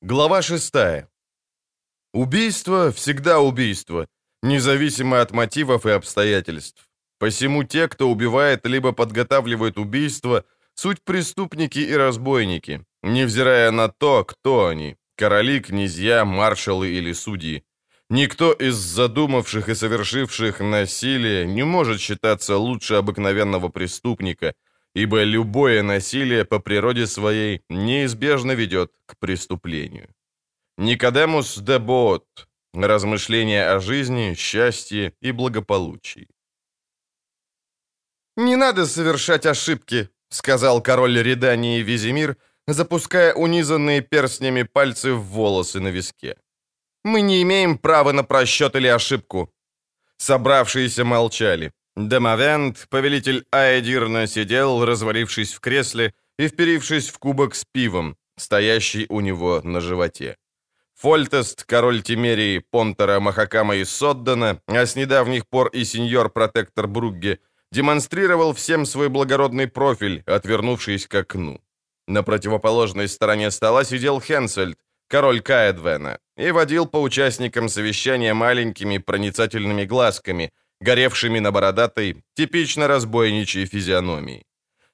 Глава 6. Убийство всегда убийство, независимо от мотивов и обстоятельств. Посему те, кто убивает либо подготавливает убийство, суть преступники и разбойники, невзирая на то, кто они – короли, князья, маршалы или судьи. Никто из задумавших и совершивших насилие не может считаться лучше обыкновенного преступника, ибо любое насилие по природе своей неизбежно ведет к преступлению. Никодемус де Боот. Размышления о жизни, счастье и благополучии. «Не надо совершать ошибки», — сказал король Редании Визимир, запуская унизанные перстнями пальцы в волосы на виске. «Мы не имеем права на просчет или ошибку». Собравшиеся молчали. Демовент, повелитель Аэдирна, сидел, развалившись в кресле и вперившись в кубок с пивом, стоящий у него на животе. Фольтест, король Тимерии, Понтера, Махакама и Соддана, а с недавних пор и сеньор-протектор Бругге, демонстрировал всем свой благородный профиль, отвернувшись к окну. На противоположной стороне стола сидел Хенсельд, король Каэдвена, и водил по участникам совещания маленькими проницательными глазками, горевшими на бородатой, типично разбойничьей физиономии.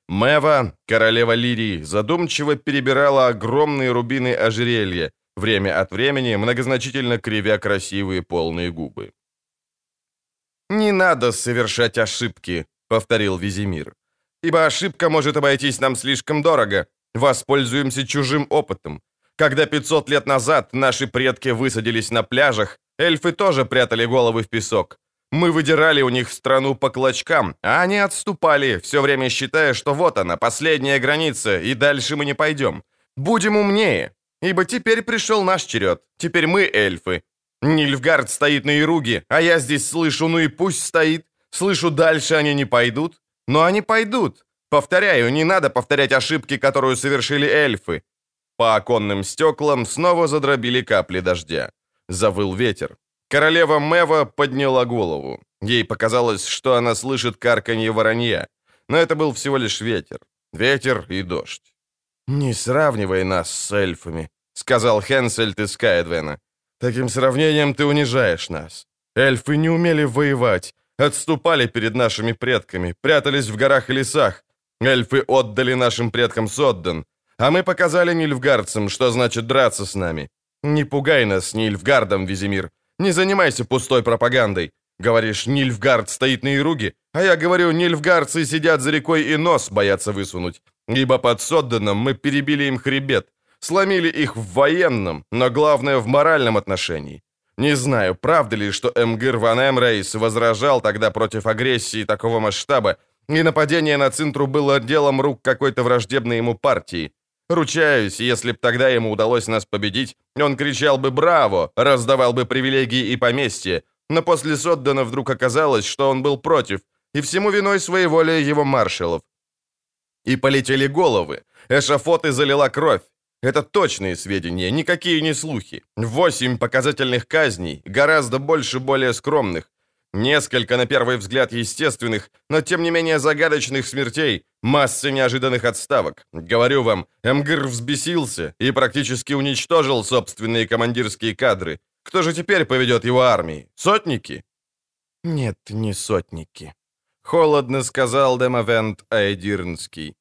Мэва, королева Лирии, задумчиво перебирала огромные рубины ожерелья, время от времени многозначительно кривя красивые полные губы. «Не надо совершать ошибки», — повторил Визимир. «Ибо ошибка может обойтись нам слишком дорого. Воспользуемся чужим опытом. Когда 500 лет назад наши предки высадились на пляжах, эльфы тоже прятали головы в песок. Мы выдирали у них страну по клочкам, а они отступали, все время считая, что вот она, последняя граница, и дальше мы не пойдем. Будем умнее, ибо теперь пришел наш черед. Теперь мы эльфы. Нильфгард стоит на Ируге, а я здесь слышу, ну и пусть стоит. Слышу, дальше они не пойдут. Но они пойдут. Повторяю, не надо повторять ошибки, которую совершили эльфы. По оконным стеклам снова задробили капли дождя. Завыл ветер. Королева Мева подняла голову. Ей показалось, что она слышит карканье воронья. Но это был всего лишь ветер. Ветер и дождь. «Не сравнивай нас с эльфами», — сказал Хенсельд из Каэдвена. «Таким сравнением ты унижаешь нас. Эльфы не умели воевать, отступали перед нашими предками, прятались в горах и лесах. Эльфы отдали нашим предкам Содден, а мы показали нильфгардцам, что значит драться с нами. Не пугай нас нильфгардом, Визимир. Не занимайся пустой пропагандой. Говоришь, Нильфгард стоит на Ируге, а я говорю, нильфгардцы сидят за рекой и нос боятся высунуть. Ибо под Содданом мы перебили им хребет, сломили их в военном, но главное в моральном отношении. Не знаю, правда ли, что Эмгир Ван Эмрейс возражал тогда против агрессии такого масштаба, и нападение на Цинтру было делом рук какой-то враждебной ему партии. Ручаюсь, если б тогда ему удалось нас победить, он кричал бы «Браво!», раздавал бы привилегии и поместья, но после Соддана вдруг оказалось, что он был против, и всему виной своеволия его маршалов. И полетели головы, эшафоты залила кровь. Это точные сведения, никакие не слухи. Восемь показательных казней, гораздо больше более скромных. Несколько, на первый взгляд, естественных, но тем не менее загадочных смертей, массы неожиданных отставок. Говорю вам, Эмгр взбесился и практически уничтожил собственные командирские кадры. Кто же теперь поведет его армией? Сотники? Нет, не сотники. Холодно сказал Демовент Айдирнский.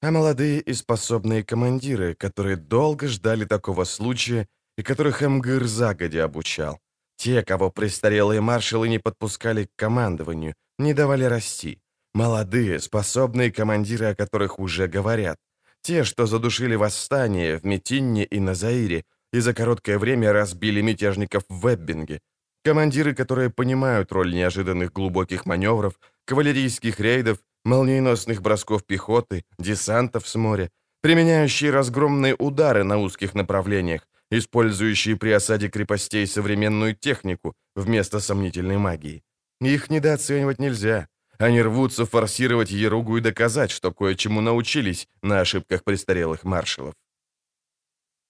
А молодые и способные командиры, которые долго ждали такого случая и которых Эмгыр загодя обучал. Те, кого престарелые маршалы не подпускали к командованию, не давали расти. Молодые, способные командиры, о которых уже говорят. Те, что задушили восстание в Метинне и на Заире и за короткое время разбили мятежников в Веббинге. Командиры, которые понимают роль неожиданных глубоких маневров, кавалерийских рейдов, молниеносных бросков пехоты, десантов с моря, применяющие разгромные удары на узких направлениях, использующие при осаде крепостей современную технику вместо сомнительной магии. Их недооценивать нельзя. Они рвутся форсировать Еругу и доказать, что кое-чему научились на ошибках престарелых маршалов.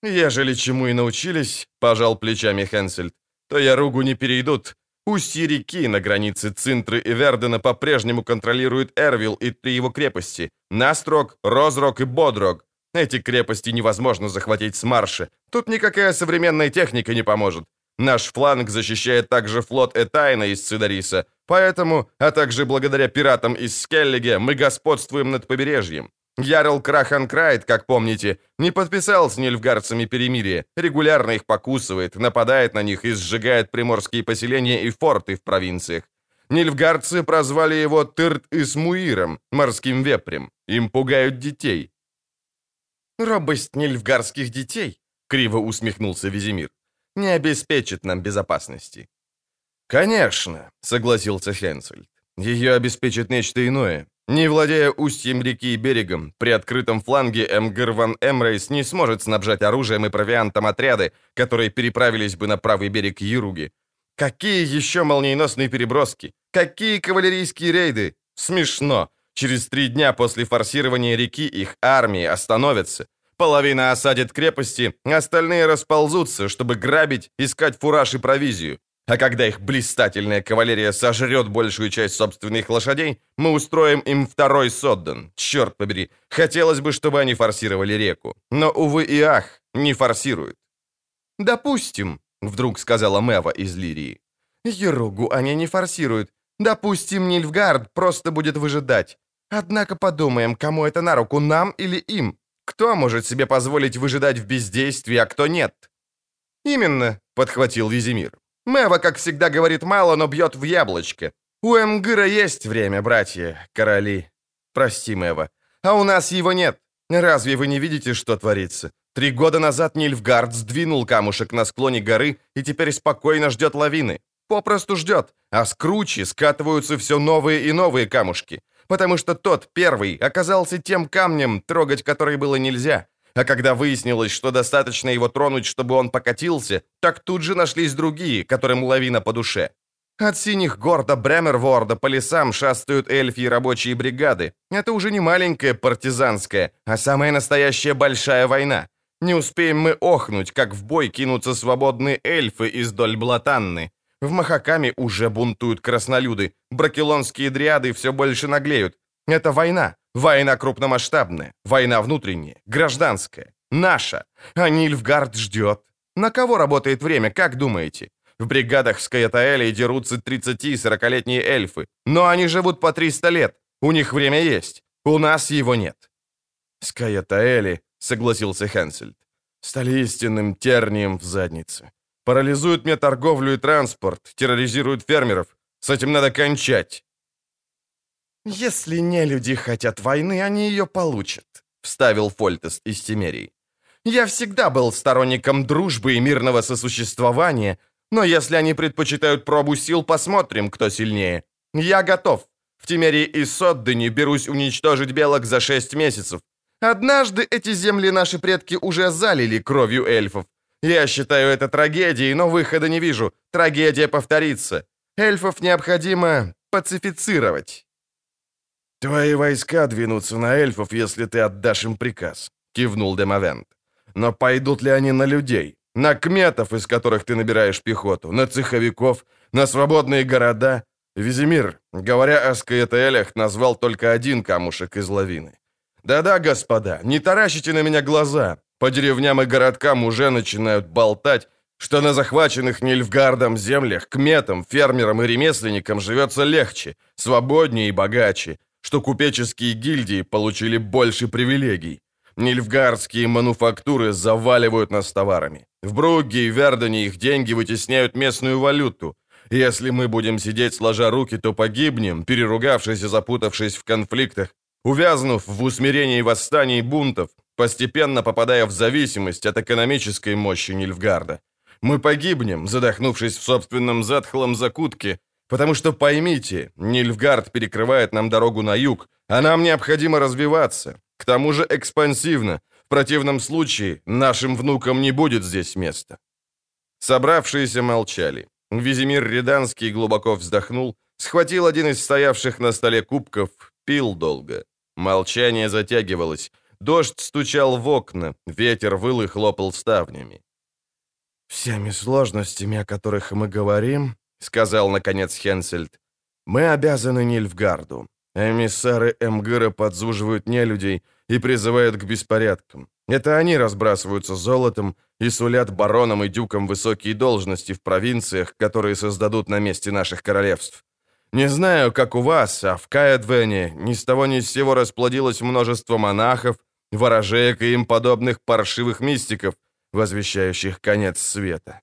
«Ежели чему и научились», — пожал плечами Хенсельд, «то Яругу не перейдут. Устье реки на границе Цинтры и Вердена по-прежнему контролирует Эрвил и три его крепости — Настрок, Розрок и Бодрог. Эти крепости невозможно захватить с марша. Тут никакая современная техника не поможет. Наш фланг защищает также флот Этайна из Цидариса, поэтому, а также благодаря пиратам из Скеллиге, мы господствуем над побережьем. Ярл Краханкрайт, как помните, не подписал с нильфгардцами перемирие, регулярно их покусывает, нападает на них и сжигает приморские поселения и форты в провинциях. Нильфгардцы прозвали его Тырт Исмуиром, морским вепрем. Им пугают детей. «Робость нильфгардских детей», — криво усмехнулся Визимир, — «не обеспечит нам безопасности». «Конечно», — согласился Хенсельд. «Ее обеспечит нечто иное. Не владея устьем реки и берегом, при открытом фланге Эмгир ван Эмрейс не сможет снабжать оружием и провиантом отряды, которые переправились бы на правый берег Яруги. Какие еще молниеносные переброски? Какие кавалерийские рейды? Смешно. Через три дня после форсирования реки их армии остановятся. Половина осадит крепости, остальные расползутся, чтобы грабить, искать фураж и провизию. А когда их блистательная кавалерия сожрет большую часть собственных лошадей, мы устроим им второй Содден. Черт побери, хотелось бы, чтобы они форсировали реку. Но, увы и ах, не форсируют. «Допустим», — вдруг сказала Мэва из Лирии. «Еругу они не форсируют. Допустим, Нильфгард просто будет выжидать. Однако подумаем, кому это на руку, нам или им? Кто может себе позволить выжидать в бездействии, а кто нет?» «Именно», — подхватил Визимир. «Мэва, как всегда, говорит мало, но бьет в яблочко. У Эмгыра есть время, братья, короли. Прости, Мэва. А у нас его нет. Разве вы не видите, что творится? Три года назад Нильфгард сдвинул камушек на склоне горы и теперь спокойно ждет лавины. Попросту ждет, а с кручи скатываются все новые и новые камушки потому что тот, первый, оказался тем камнем, трогать который было нельзя. А когда выяснилось, что достаточно его тронуть, чтобы он покатился, так тут же нашлись другие, которым лавина по душе. От синих гор до Бремерворда по лесам шастают эльфи и рабочие бригады. Это уже не маленькая партизанская, а самая настоящая большая война. Не успеем мы охнуть, как в бой кинутся свободные эльфы из Дольблатанны. В Махакаме уже бунтуют краснолюды, бракелонские дриады все больше наглеют. Это война, война крупномасштабная, война внутренняя, гражданская, наша. А Нильфгард ждет. На кого работает время, как думаете? В бригадах с дерутся 30- и 40-летние эльфы, но они живут по 300 лет. У них время есть. У нас его нет. С Каятаэли, согласился Хенсельд, стали истинным тернием в заднице. Парализуют мне торговлю и транспорт, терроризируют фермеров. С этим надо кончать. «Если не люди хотят войны, они ее получат», — вставил Фольтес из Тимерии. «Я всегда был сторонником дружбы и мирного сосуществования, но если они предпочитают пробу сил, посмотрим, кто сильнее. Я готов. В Тимерии и Соддене берусь уничтожить белок за шесть месяцев. Однажды эти земли наши предки уже залили кровью эльфов. Я считаю это трагедией, но выхода не вижу. Трагедия повторится. Эльфов необходимо пацифицировать». «Твои войска двинутся на эльфов, если ты отдашь им приказ», — кивнул Демовент. «Но пойдут ли они на людей? На кметов, из которых ты набираешь пехоту? На цеховиков? На свободные города? Визимир, говоря о скаэтелях, назвал только один камушек из лавины. Да-да, господа, не таращите на меня глаза. По деревням и городкам уже начинают болтать, что на захваченных Нильфгардом землях кметам, фермерам и ремесленникам живется легче, свободнее и богаче, что купеческие гильдии получили больше привилегий. Нильфгардские мануфактуры заваливают нас товарами. В Бругге и Вердене их деньги вытесняют местную валюту. Если мы будем сидеть сложа руки, то погибнем, переругавшись и запутавшись в конфликтах, увязнув в усмирении восстаний и бунтов, постепенно попадая в зависимость от экономической мощи Нильфгарда. Мы погибнем, задохнувшись в собственном затхлом закутке, потому что, поймите, Нильфгард перекрывает нам дорогу на юг, а нам необходимо развиваться, к тому же экспансивно. В противном случае нашим внукам не будет здесь места. Собравшиеся молчали. Визимир Реданский глубоко вздохнул, схватил один из стоявших на столе кубков, пил долго. Молчание затягивалось, Дождь стучал в окна, ветер выл и хлопал ставнями. «Всеми сложностями, о которых мы говорим, — сказал, наконец, Хенсельд, — мы обязаны Нильфгарду. Эмиссары Эмгыра подзуживают нелюдей, и призывают к беспорядкам. Это они разбрасываются золотом и сулят баронам и дюкам высокие должности в провинциях, которые создадут на месте наших королевств. Не знаю, как у вас, а в Каэдвене ни с того ни с сего расплодилось множество монахов, ворожеек и им подобных паршивых мистиков, возвещающих конец света.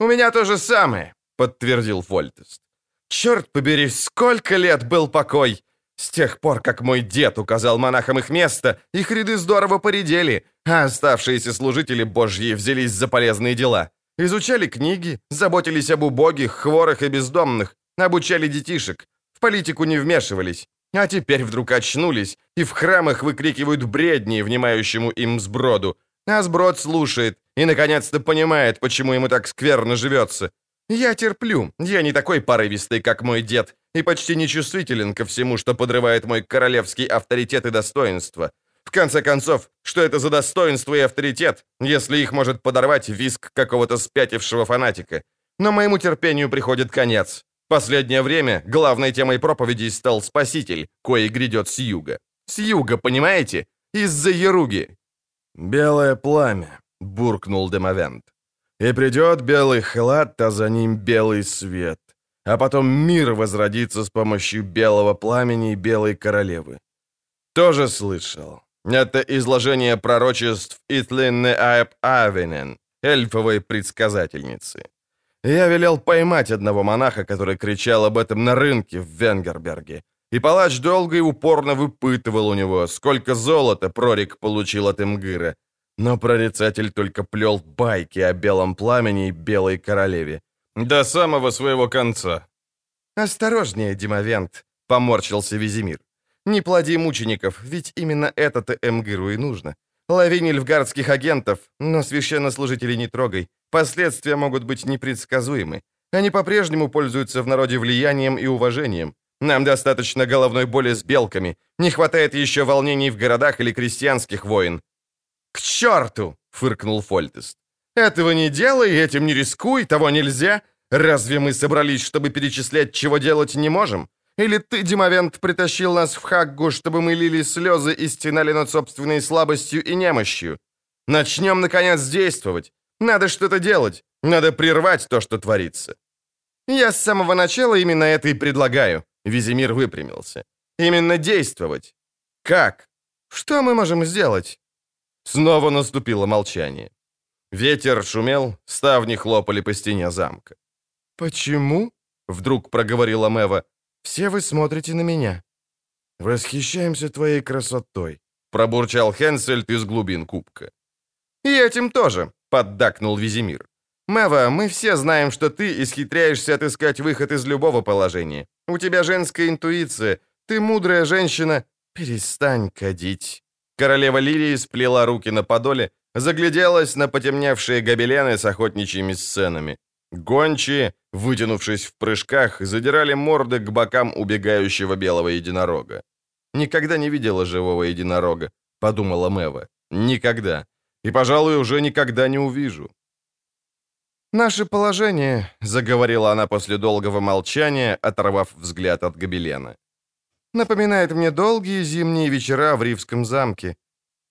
«У меня то же самое», — подтвердил Фольтест. «Черт побери, сколько лет был покой! С тех пор, как мой дед указал монахам их место, их ряды здорово поредели, а оставшиеся служители божьи взялись за полезные дела. Изучали книги, заботились об убогих, хворых и бездомных, обучали детишек, в политику не вмешивались. А теперь вдруг очнулись и в храмах выкрикивают бредни внимающему им сброду. А сброд слушает и, наконец-то, понимает, почему ему так скверно живется. Я терплю, я не такой порывистый, как мой дед, и почти не чувствителен ко всему, что подрывает мой королевский авторитет и достоинство. В конце концов, что это за достоинство и авторитет, если их может подорвать виск какого-то спятившего фанатика? Но моему терпению приходит конец. Последнее время главной темой проповедей стал Спаситель, кое грядет с юга. С юга, понимаете? Из-за Еруги. «Белое пламя», — буркнул Демовент. «И придет белый халат, а за ним белый свет а потом мир возродится с помощью белого пламени и белой королевы. Тоже слышал. Это изложение пророчеств Итлинны Аэб Авенен, эльфовой предсказательницы. Я велел поймать одного монаха, который кричал об этом на рынке в Венгерберге. И палач долго и упорно выпытывал у него, сколько золота прорик получил от Имгыра. Но прорицатель только плел байки о белом пламени и белой королеве. До самого своего конца. «Осторожнее, Димовент», — поморщился Визимир. «Не плоди мучеников, ведь именно это-то Эмгиру и нужно. Лови нильфгардских агентов, но священнослужителей не трогай. Последствия могут быть непредсказуемы. Они по-прежнему пользуются в народе влиянием и уважением. Нам достаточно головной боли с белками. Не хватает еще волнений в городах или крестьянских войн». «К черту!» — фыркнул Фольтест. Этого не делай, этим не рискуй, того нельзя. Разве мы собрались, чтобы перечислять, чего делать не можем? Или ты, Димовент, притащил нас в Хаггу, чтобы мы лили слезы и стенали над собственной слабостью и немощью? Начнем, наконец, действовать. Надо что-то делать. Надо прервать то, что творится. Я с самого начала именно это и предлагаю. Визимир выпрямился. Именно действовать. Как? Что мы можем сделать? Снова наступило молчание. Ветер шумел, ставни хлопали по стене замка. «Почему?» — вдруг проговорила Мэва. «Все вы смотрите на меня». «Восхищаемся твоей красотой», — пробурчал Хенсельд из глубин кубка. «И этим тоже», — поддакнул Визимир. «Мэва, мы все знаем, что ты исхитряешься отыскать выход из любого положения. У тебя женская интуиция, ты мудрая женщина. Перестань кадить». Королева Лилии сплела руки на подоле, загляделась на потемневшие гобелены с охотничьими сценами. Гончие, вытянувшись в прыжках, задирали морды к бокам убегающего белого единорога. «Никогда не видела живого единорога», — подумала Мэва. «Никогда. И, пожалуй, уже никогда не увижу». «Наше положение», — заговорила она после долгого молчания, оторвав взгляд от гобелена, «напоминает мне долгие зимние вечера в Ривском замке,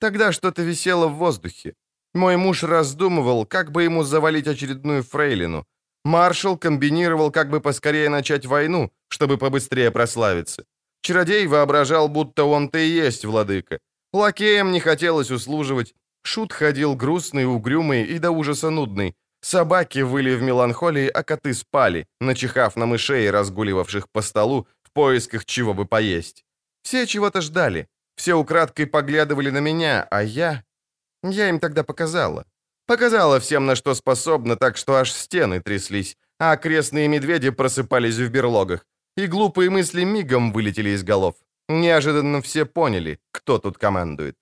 Тогда что-то висело в воздухе. Мой муж раздумывал, как бы ему завалить очередную фрейлину. Маршал комбинировал, как бы поскорее начать войну, чтобы побыстрее прославиться. Чародей воображал, будто он-то и есть владыка. Лакеям не хотелось услуживать. Шут ходил грустный, угрюмый и до ужаса нудный. Собаки выли в меланхолии, а коты спали, начихав на мышей, разгуливавших по столу в поисках чего бы поесть. Все чего-то ждали. Все украдкой поглядывали на меня, а я... Я им тогда показала. Показала всем, на что способна, так что аж стены тряслись, а окрестные медведи просыпались в берлогах. И глупые мысли мигом вылетели из голов. Неожиданно все поняли, кто тут командует.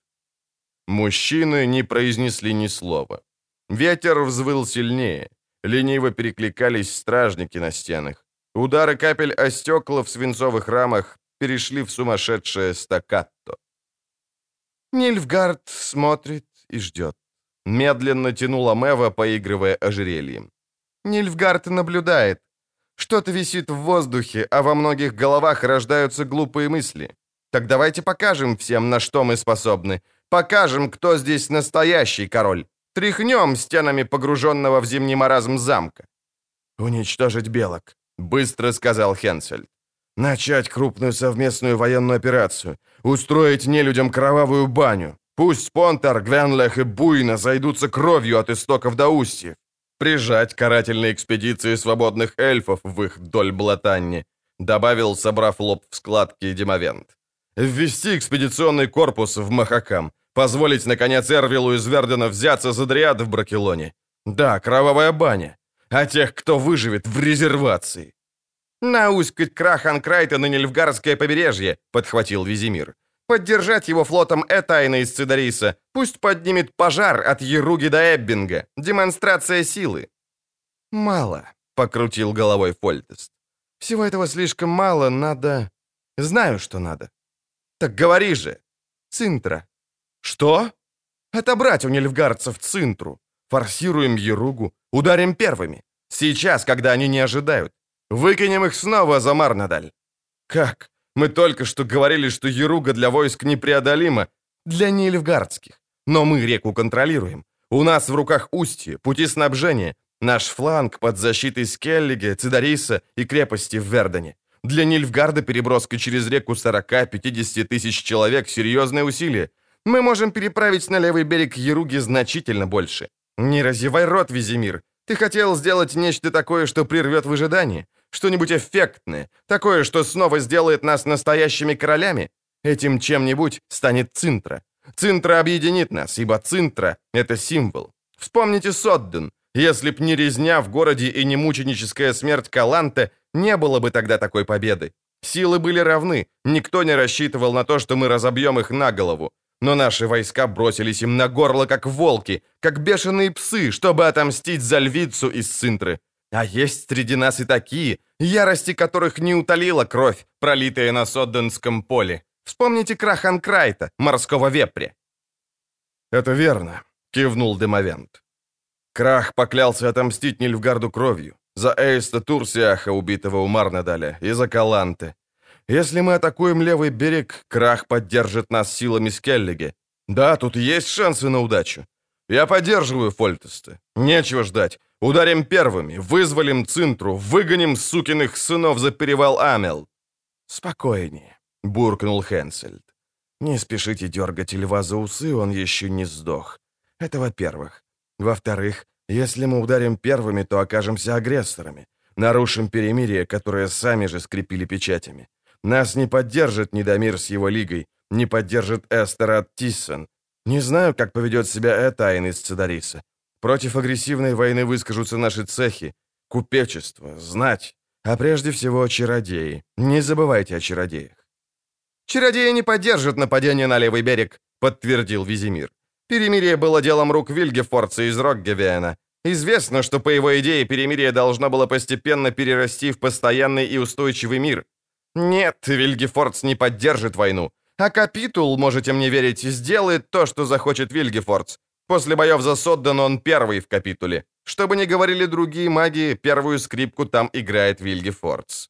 Мужчины не произнесли ни слова. Ветер взвыл сильнее. Лениво перекликались стражники на стенах. Удары капель о стекла в свинцовых рамах перешли в сумасшедшее стаккато. Нильфгард смотрит и ждет. Медленно тянула Мэва, поигрывая ожерельем. Нильфгард наблюдает. Что-то висит в воздухе, а во многих головах рождаются глупые мысли. Так давайте покажем всем, на что мы способны. Покажем, кто здесь настоящий король. Тряхнем стенами погруженного в зимний маразм замка. «Уничтожить белок», — быстро сказал Хенсель. «Начать крупную совместную военную операцию. Устроить нелюдям кровавую баню. Пусть Понтер, Гвенлех и Буйна зайдутся кровью от истоков до устьев. Прижать карательные экспедиции свободных эльфов в их доль блатанне», — добавил, собрав лоб в складки Демовент. «Ввести экспедиционный корпус в Махакам. Позволить, наконец, Эрвилу из Вердена взяться за дриад в Бракелоне. Да, кровавая баня а тех, кто выживет в резервации. «Науськать Краханкрайта на Нильфгарское побережье», — подхватил Визимир. «Поддержать его флотом Этайна из Цидариса. Пусть поднимет пожар от Еруги до Эббинга. Демонстрация силы». «Мало», — покрутил головой Фольтест. «Всего этого слишком мало, надо... Знаю, что надо». «Так говори же!» «Цинтра». «Что?» «Отобрать у нильфгардцев Цинтру. Форсируем Еругу, ударим первыми. Сейчас, когда они не ожидают. Выкинем их снова за Марнадаль. Как? Мы только что говорили, что Еруга для войск непреодолима. Для нильфгардских. Но мы реку контролируем. У нас в руках устье, пути снабжения, наш фланг под защитой Скеллиге, Цидариса и крепости в Вердене. Для Нильфгарда переброска через реку 40-50 тысяч человек – серьезное усилие. Мы можем переправить на левый берег Еруги значительно больше. «Не разевай рот, Визимир. Ты хотел сделать нечто такое, что прервет выжидание. Что-нибудь эффектное. Такое, что снова сделает нас настоящими королями. Этим чем-нибудь станет Цинтра. Цинтра объединит нас, ибо Цинтра — это символ. Вспомните Содден. Если б не резня в городе и не мученическая смерть Каланте, не было бы тогда такой победы. Силы были равны, никто не рассчитывал на то, что мы разобьем их на голову. Но наши войска бросились им на горло, как волки, как бешеные псы, чтобы отомстить за львицу из Синтры. А есть среди нас и такие, ярости которых не утолила кровь, пролитая на Содденском поле. Вспомните крах Анкрайта, морского вепря. «Это верно», — кивнул Демовент. Крах поклялся отомстить Нильфгарду кровью. За Эйста Турсиаха, убитого у Марнадаля, и за Каланте. Если мы атакуем левый берег, Крах поддержит нас силами Скеллиги. Да, тут есть шансы на удачу. Я поддерживаю Фольтеста. Нечего ждать. Ударим первыми, вызволим Цинтру, выгоним сукиных сынов за перевал Амел. Спокойнее, буркнул Хенсельд. Не спешите дергать льва за усы, он еще не сдох. Это во-первых. Во-вторых, если мы ударим первыми, то окажемся агрессорами. Нарушим перемирие, которое сами же скрепили печатями. Нас не поддержит Недомир с его лигой, не поддержит Эстер от Тиссон. Не знаю, как поведет себя Этайн из Цидариса. Против агрессивной войны выскажутся наши цехи, купечество, знать, а прежде всего чародеи. Не забывайте о чародеях. «Чародеи не поддержат нападение на левый берег», — подтвердил Визимир. Перемирие было делом рук Вильгефорца из Рокгевиана. Известно, что по его идее перемирие должно было постепенно перерасти в постоянный и устойчивый мир. Нет, Вильгефордс не поддержит войну. А Капитул, можете мне верить, сделает то, что захочет Вильгефордс. После боев за Содден он первый в Капитуле. Что бы ни говорили другие маги, первую скрипку там играет Вильгефордс.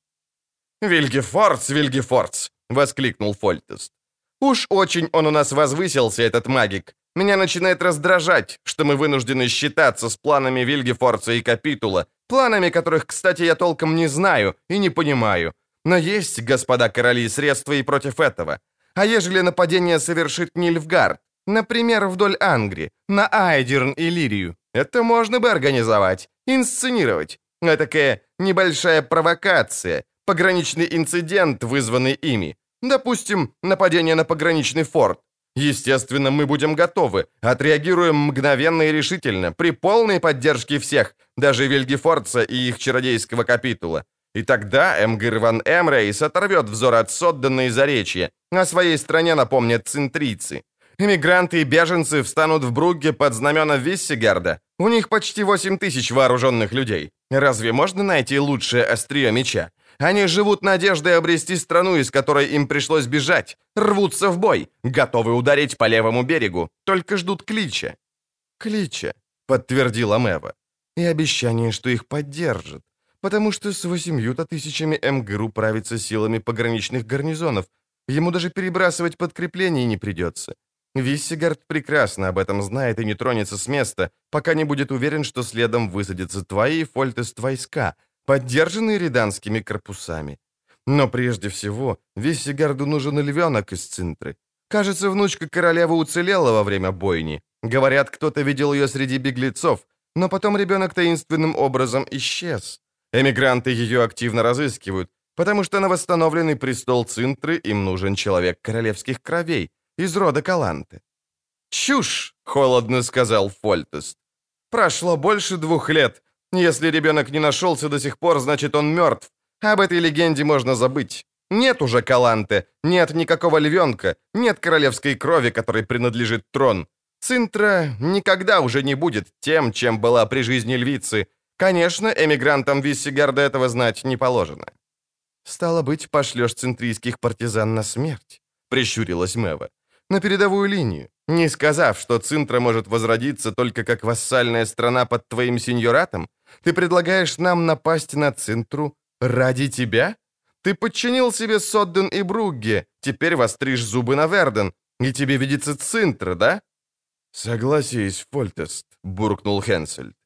«Вильгефордс, Вильгефордс!» — воскликнул Фольтест. «Уж очень он у нас возвысился, этот магик. Меня начинает раздражать, что мы вынуждены считаться с планами Вильгефорца и Капитула, планами которых, кстати, я толком не знаю и не понимаю. Но есть, господа короли, средства и против этого. А ежели нападение совершит Нильфгард, например, вдоль Ангри, на Айдерн и Лирию, это можно бы организовать, инсценировать. Этакая небольшая провокация, пограничный инцидент, вызванный ими. Допустим, нападение на пограничный форт. Естественно, мы будем готовы, отреагируем мгновенно и решительно, при полной поддержке всех, даже Вильгефорца и их чародейского капитула. И тогда Эмгир ван Эмрейс оторвет взор от содданной заречья, о своей стране напомнят центрийцы. Эмигранты и беженцы встанут в Бругге под знамена Виссигарда. У них почти 8 тысяч вооруженных людей. Разве можно найти лучшее острие меча? Они живут надеждой обрести страну, из которой им пришлось бежать, рвутся в бой, готовы ударить по левому берегу, только ждут клича. «Клича», — подтвердила Мэва, — «и обещание, что их поддержат потому что с восемью-то тысячами МГРУ правится силами пограничных гарнизонов. Ему даже перебрасывать подкреплений не придется. Виссигард прекрасно об этом знает и не тронется с места, пока не будет уверен, что следом высадятся твои фольтест войска, поддержанные риданскими корпусами. Но прежде всего, Виссигарду нужен львенок из Цинтры. Кажется, внучка королевы уцелела во время бойни. Говорят, кто-то видел ее среди беглецов, но потом ребенок таинственным образом исчез. Эмигранты ее активно разыскивают, потому что на восстановленный престол Цинтры им нужен человек королевских кровей, из рода Каланты. «Чушь!» — холодно сказал Фольтест. «Прошло больше двух лет. Если ребенок не нашелся до сих пор, значит, он мертв. Об этой легенде можно забыть. Нет уже Каланты, нет никакого львенка, нет королевской крови, которой принадлежит трон. Цинтра никогда уже не будет тем, чем была при жизни львицы. Конечно, эмигрантам Виссигарда этого знать не положено. «Стало быть, пошлешь центрийских партизан на смерть», — прищурилась Мэва. «На передовую линию, не сказав, что Цинтра может возродиться только как вассальная страна под твоим сеньоратом, ты предлагаешь нам напасть на Цинтру ради тебя? Ты подчинил себе Содден и Бругге, теперь востришь зубы на Верден, и тебе видится Цинтра, да?» «Согласись, Фольтест», — буркнул Хенсельд.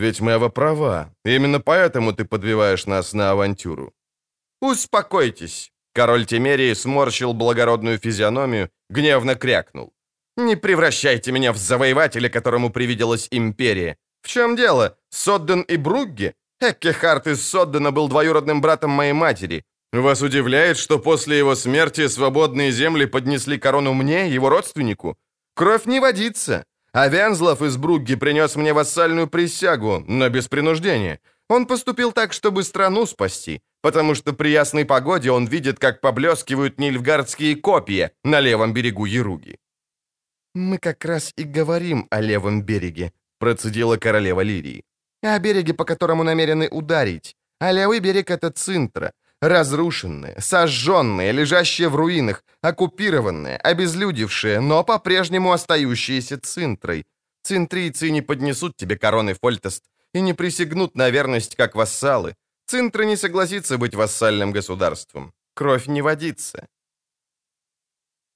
«Ведь Мэва права. Именно поэтому ты подбиваешь нас на авантюру. «Успокойтесь!» Король Тимерии сморщил благородную физиономию, гневно крякнул. «Не превращайте меня в завоевателя, которому привиделась империя. В чем дело? Содден и Бругге? Эккехарт из Соддена был двоюродным братом моей матери. Вас удивляет, что после его смерти свободные земли поднесли корону мне, его родственнику? Кровь не водится. А Вензлов из Бругги принес мне вассальную присягу, но без принуждения. Он поступил так, чтобы страну спасти потому что при ясной погоде он видит, как поблескивают нильфгардские копья на левом берегу Яруги. «Мы как раз и говорим о левом береге», — процедила королева Лирии. «О береге, по которому намерены ударить. А левый берег — это Цинтра, разрушенная, сожженная, лежащая в руинах, оккупированная, обезлюдевшая, но по-прежнему остающаяся Цинтрой. Цинтрийцы не поднесут тебе короны, Фольтест, и не присягнут на верность, как вассалы. Цинтра не согласится быть вассальным государством. Кровь не водится.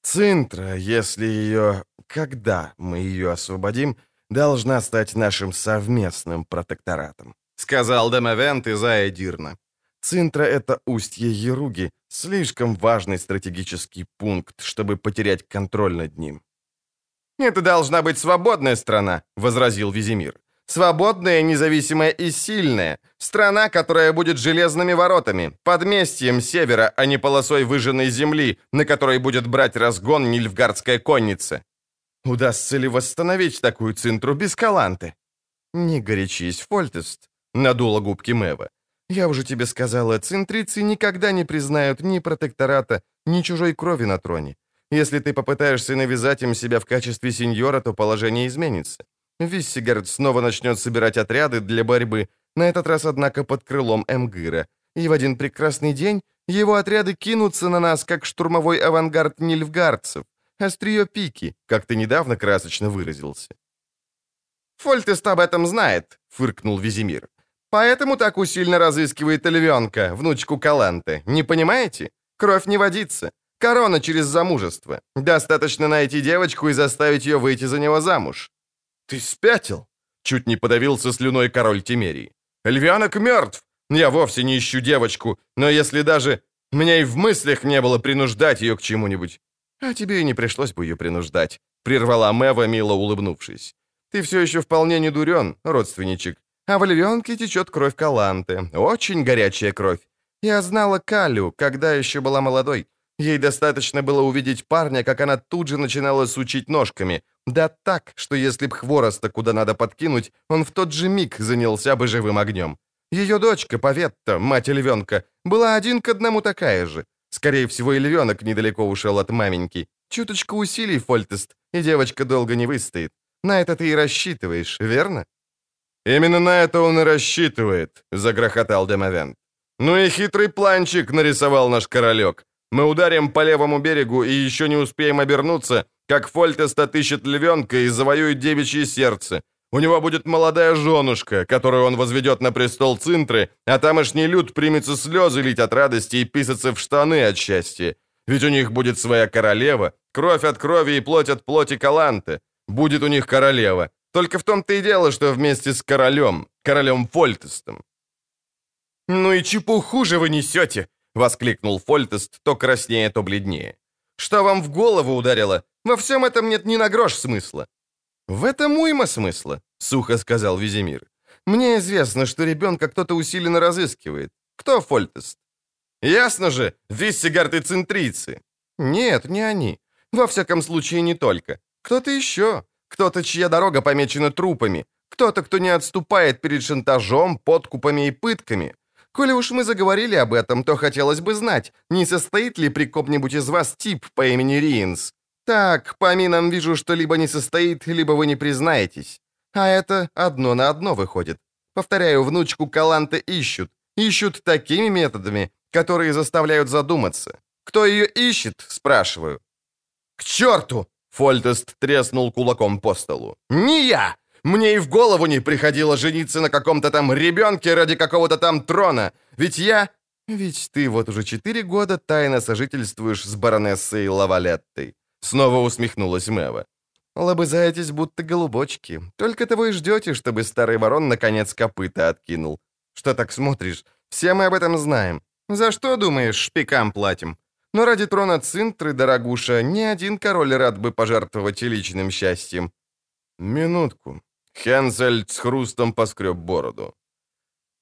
Цинтра, если ее... Когда мы ее освободим, должна стать нашим совместным протекторатом», — сказал Демовент из Аэдирна. Цинтра — это устье Еруги, слишком важный стратегический пункт, чтобы потерять контроль над ним. «Это должна быть свободная страна», — возразил Визимир. Свободная, независимая и сильная. Страна, которая будет железными воротами, подместьем севера, а не полосой выжженной земли, на которой будет брать разгон нильфгардская конница. Удастся ли восстановить такую цинтру без каланты? Не горячись, Фольтест, надула губки Мэва. Я уже тебе сказала, центрицы никогда не признают ни протектората, ни чужой крови на троне. Если ты попытаешься навязать им себя в качестве сеньора, то положение изменится. Виссигард снова начнет собирать отряды для борьбы, на этот раз, однако, под крылом Эмгыра. И в один прекрасный день его отряды кинутся на нас, как штурмовой авангард нильфгардцев. Острие пики, как ты недавно красочно выразился. «Фольтест об этом знает», — фыркнул Визимир. «Поэтому так усильно разыскивает львенка, внучку Каланты. Не понимаете? Кровь не водится. Корона через замужество. Достаточно найти девочку и заставить ее выйти за него замуж. «Ты спятил?» — чуть не подавился слюной король Тимерии. «Львенок мертв! Я вовсе не ищу девочку, но если даже... Меня и в мыслях не было принуждать ее к чему-нибудь. А тебе и не пришлось бы ее принуждать», — прервала Мэва, мило улыбнувшись. «Ты все еще вполне не дурен, родственничек. А в львенке течет кровь Каланты. Очень горячая кровь. Я знала Калю, когда еще была молодой. Ей достаточно было увидеть парня, как она тут же начинала сучить ножками. Да так, что если б хвороста куда надо подкинуть, он в тот же миг занялся бы живым огнем. Ее дочка, Поветта, мать львенка, была один к одному такая же. Скорее всего, и львенок недалеко ушел от маменьки. Чуточку усилий, Фольтест, и девочка долго не выстоит. На это ты и рассчитываешь, верно? «Именно на это он и рассчитывает», — загрохотал Демовент. «Ну и хитрый планчик нарисовал наш королек. Мы ударим по левому берегу и еще не успеем обернуться, как Фольтест отыщет львенка и завоюет девичье сердце. У него будет молодая женушка, которую он возведет на престол Цинтры, а тамошний люд примется слезы лить от радости и писаться в штаны от счастья. Ведь у них будет своя королева, кровь от крови и плоть от плоти Каланты. Будет у них королева. Только в том-то и дело, что вместе с королем, королем Фольтестом. «Ну и чепуху же вы несете!» — воскликнул Фольтест, то краснее, то бледнее. «Что вам в голову ударило? Во всем этом нет ни на грош смысла». «В этом уйма смысла», — сухо сказал Визимир. «Мне известно, что ребенка кто-то усиленно разыскивает. Кто Фольтест?» «Ясно же, виссигарты центрийцы». «Нет, не они. Во всяком случае, не только. Кто-то еще. Кто-то, чья дорога помечена трупами. Кто-то, кто не отступает перед шантажом, подкупами и пытками. Коли уж мы заговорили об этом, то хотелось бы знать, не состоит ли при ком-нибудь из вас тип по имени Риенс. Так, по минам вижу, что либо не состоит, либо вы не признаетесь. А это одно на одно выходит. Повторяю, внучку Каланта ищут. Ищут такими методами, которые заставляют задуматься. Кто ее ищет, спрашиваю. «К черту!» — Фольтест треснул кулаком по столу. «Не я! Мне и в голову не приходило жениться на каком-то там ребенке ради какого-то там трона. Ведь я... Ведь ты вот уже четыре года тайно сожительствуешь с баронессой Лавалеттой. Снова усмехнулась Мэва. Лобызаетесь, будто голубочки. Только того и ждете, чтобы старый ворон наконец копыта откинул. Что так смотришь? Все мы об этом знаем. За что, думаешь, шпикам платим? Но ради трона Цинтры, дорогуша, ни один король рад бы пожертвовать личным счастьем. Минутку. Хензель с хрустом поскреб бороду.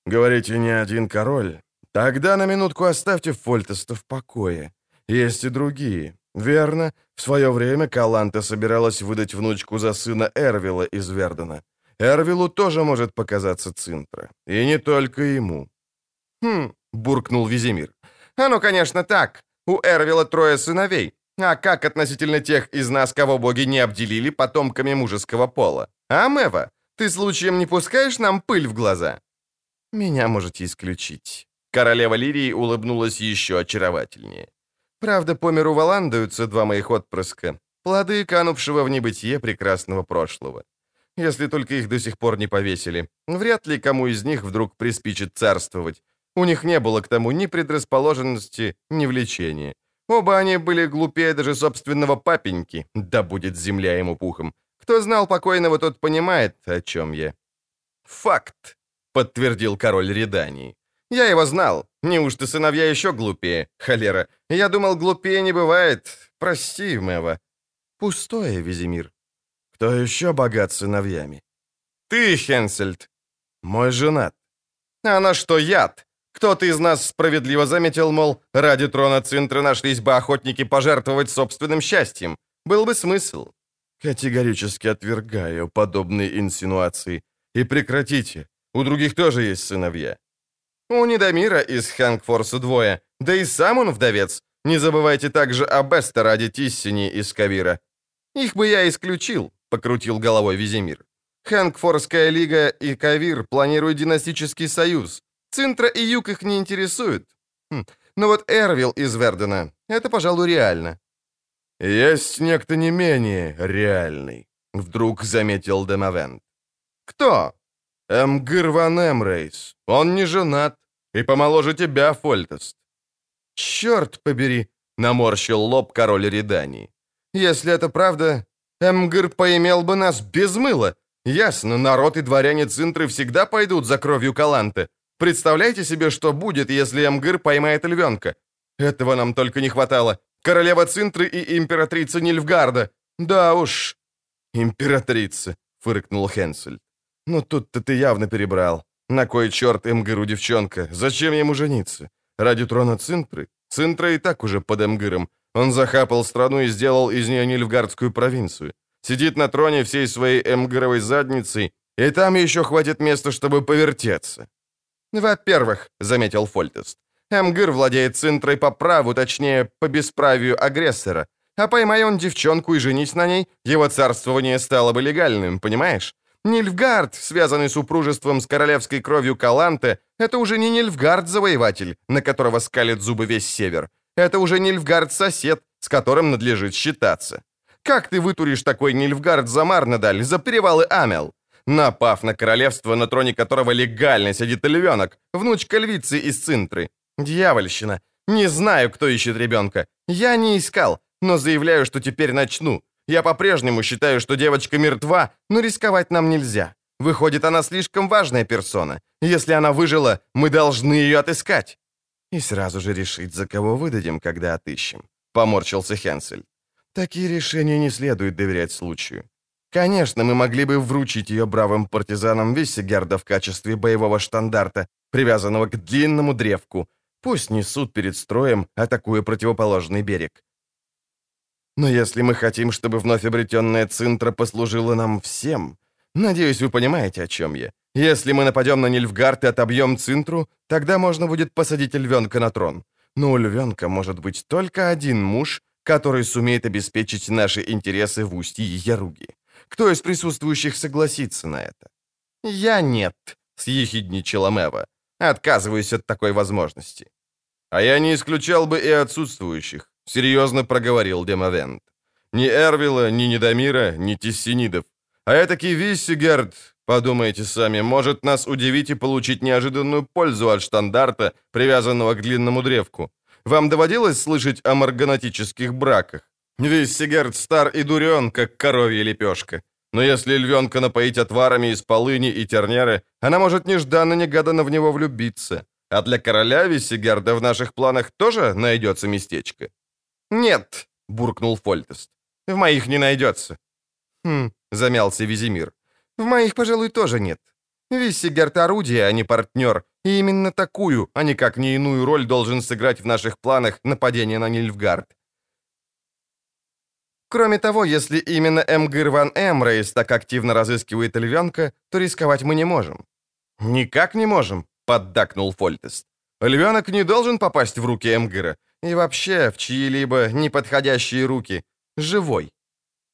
«Говорите, не один король? Тогда на минутку оставьте Фольтеста в покое. Есть и другие. Верно, в свое время Каланта собиралась выдать внучку за сына Эрвила из Вердена. Эрвилу тоже может показаться Цинтра. И не только ему». «Хм», — буркнул Визимир. «Оно, «А ну, конечно, так. У Эрвила трое сыновей. А как относительно тех из нас, кого боги не обделили потомками мужеского пола? А, Мэва, ты случаем не пускаешь нам пыль в глаза?» «Меня можете исключить». Королева Лирии улыбнулась еще очаровательнее. «Правда, по миру валандаются два моих отпрыска, плоды канувшего в небытие прекрасного прошлого. Если только их до сих пор не повесили, вряд ли кому из них вдруг приспичит царствовать. У них не было к тому ни предрасположенности, ни влечения. Оба они были глупее даже собственного папеньки, да будет земля ему пухом. Кто знал покойного, тот понимает, о чем я. «Факт», — подтвердил король Редании. «Я его знал. Неужто сыновья еще глупее? Холера. Я думал, глупее не бывает. Прости, Мэва». «Пустое, Визимир». «Кто еще богат сыновьями?» «Ты, Хенсельд». «Мой женат». «А на что яд? Кто-то из нас справедливо заметил, мол, ради трона Цинтры нашлись бы охотники пожертвовать собственным счастьем. Был бы смысл. Категорически отвергаю подобные инсинуации. И прекратите. У других тоже есть сыновья. У Недомира из Хангфорса двое, да и сам он вдовец. Не забывайте также о Бестераде Тиссини из Кавира. Их бы я исключил, покрутил головой Визимир. Хангфорская лига и Кавир планируют династический союз. Цинтра и Юг их не интересуют. Хм. Но вот Эрвил из Вердена — это, пожалуй, реально. «Есть некто не менее реальный», — вдруг заметил Демовент. «Кто?» «Эмгир ван Эмрейс. Он не женат. И помоложе тебя, Фольтест». «Черт побери!» — наморщил лоб король Редании. «Если это правда, Эмгир поимел бы нас без мыла. Ясно, народ и дворяне Цинтры всегда пойдут за кровью Каланты. Представляете себе, что будет, если Эмгыр поймает львенка? Этого нам только не хватало. Королева Цинтры и императрица Нильфгарда. Да уж. Императрица, фыркнул Хенсель. Ну тут-то ты явно перебрал. На кой черт Эмгыру девчонка? Зачем ему жениться? Ради трона Цинтры? Цинтра и так уже под Эмгыром. Он захапал страну и сделал из нее Нильфгардскую провинцию. Сидит на троне всей своей эмгыровой задницей, и там еще хватит места, чтобы повертеться. «Во-первых», — заметил Фольтест, «Эмгыр владеет цинтрой по праву, точнее, по бесправию агрессора. А поймай он девчонку и женись на ней, его царствование стало бы легальным, понимаешь? Нильфгард, связанный супружеством с королевской кровью Каланте, это уже не Нильфгард-завоеватель, на которого скалит зубы весь север. Это уже Нильфгард-сосед, с которым надлежит считаться. Как ты вытуришь такой Нильфгард за Марнадаль, за перевалы Амел? Напав на королевство, на троне которого легально сидит львенок, внучка львицы из Цинтры. Дьявольщина. Не знаю, кто ищет ребенка. Я не искал, но заявляю, что теперь начну. Я по-прежнему считаю, что девочка мертва, но рисковать нам нельзя. Выходит, она слишком важная персона. Если она выжила, мы должны ее отыскать. И сразу же решить, за кого выдадим, когда отыщем. Поморщился Хенсель. Такие решения не следует доверять случаю. Конечно, мы могли бы вручить ее бравым партизанам Виссегерда в качестве боевого штандарта, привязанного к длинному древку. Пусть несут перед строем, атакуя противоположный берег. Но если мы хотим, чтобы вновь обретенная Цинтра послужила нам всем, надеюсь, вы понимаете, о чем я. Если мы нападем на Нильфгард и отобьем Цинтру, тогда можно будет посадить львенка на трон. Но у львенка может быть только один муж, который сумеет обеспечить наши интересы в устье Яруги. Кто из присутствующих согласится на это? «Я нет», — съехидничала Мэва. «Отказываюсь от такой возможности». «А я не исключал бы и отсутствующих», — серьезно проговорил Демовент. «Ни Эрвила, ни Недомира, ни Тессинидов. А этакий Виссигерд, подумайте сами, может нас удивить и получить неожиданную пользу от штандарта, привязанного к длинному древку. Вам доводилось слышать о марганатических браках? Виссигерд стар и дурен, как коровья лепешка. Но если львенка напоить отварами из полыни и тернеры, она может нежданно-негаданно в него влюбиться. А для короля Виссигерда в наших планах тоже найдется местечко?» «Нет», — буркнул Фольтест. «В моих не найдется». «Хм», — замялся Визимир. «В моих, пожалуй, тоже нет. Виссигерд — орудие, а не партнер. И именно такую, а никак не иную роль должен сыграть в наших планах нападение на Нильфгард. Кроме того, если именно Эмгир ван Эмрейс так активно разыскивает львенка, то рисковать мы не можем». «Никак не можем», — поддакнул Фольтест. «Львенок не должен попасть в руки Эмгира. И вообще в чьи-либо неподходящие руки. Живой».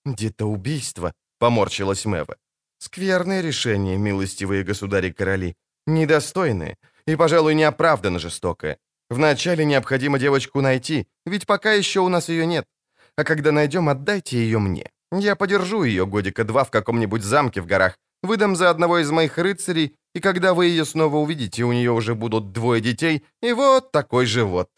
«Где-то убийство», — поморщилась Мэва. «Скверное решение, милостивые государи-короли. Недостойное и, пожалуй, неоправданно жестокое. Вначале необходимо девочку найти, ведь пока еще у нас ее нет. А когда найдем, отдайте ее мне. Я подержу ее годика два в каком-нибудь замке в горах, выдам за одного из моих рыцарей, и когда вы ее снова увидите, у нее уже будут двое детей, и вот такой живот.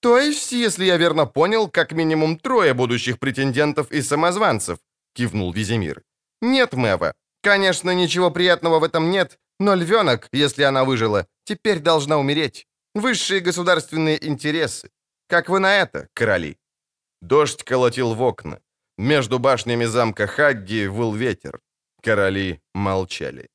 То есть, если я верно понял, как минимум трое будущих претендентов и самозванцев, кивнул Визимир. Нет, Мэва, конечно, ничего приятного в этом нет, но львенок, если она выжила, теперь должна умереть. Высшие государственные интересы. Как вы на это, короли? Дождь колотил в окна. Между башнями замка Хагги выл ветер. Короли молчали.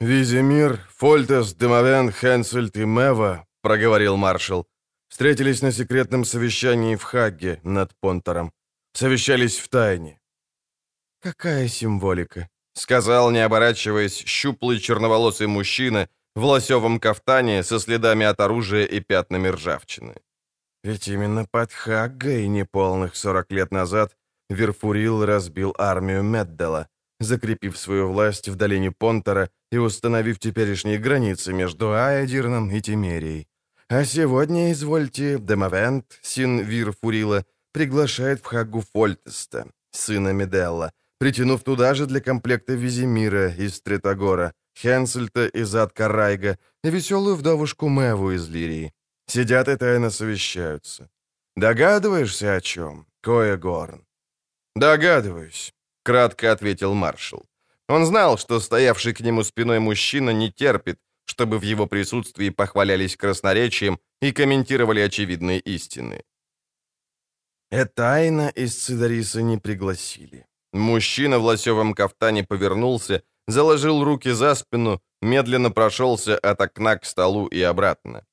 «Визимир, Фольтес, Демовен, Хенсельд и Мева», — проговорил маршал, встретились на секретном совещании в Хагге над Понтором. Совещались в тайне. «Какая символика?» — сказал, не оборачиваясь, щуплый черноволосый мужчина в лосевом кафтане со следами от оружия и пятнами ржавчины. Ведь именно под Хаггой неполных 40 лет назад Верфурил разбил армию Меддала, закрепив свою власть в долине Понтера и установив теперешние границы между Аядирном и Тимерией. А сегодня, извольте, Демовент, сын Вирфурила, приглашает в Хаггу Фольтеста, сына Меделла, притянув туда же для комплекта Визимира из Тритогора, Хенсельта из Адкарайга и веселую вдовушку Меву из Лирии. Сидят и тайно совещаются. Догадываешься, о чем, Коя-Горн?» «Догадываюсь», — кратко ответил маршал. Он знал, что стоявший к нему спиной мужчина не терпит, чтобы в его присутствии похвалялись красноречием и комментировали очевидные истины. Этайна из Цидариса не пригласили. Мужчина в лосевом кафтане повернулся, заложил руки за спину, медленно прошелся от окна к столу и обратно.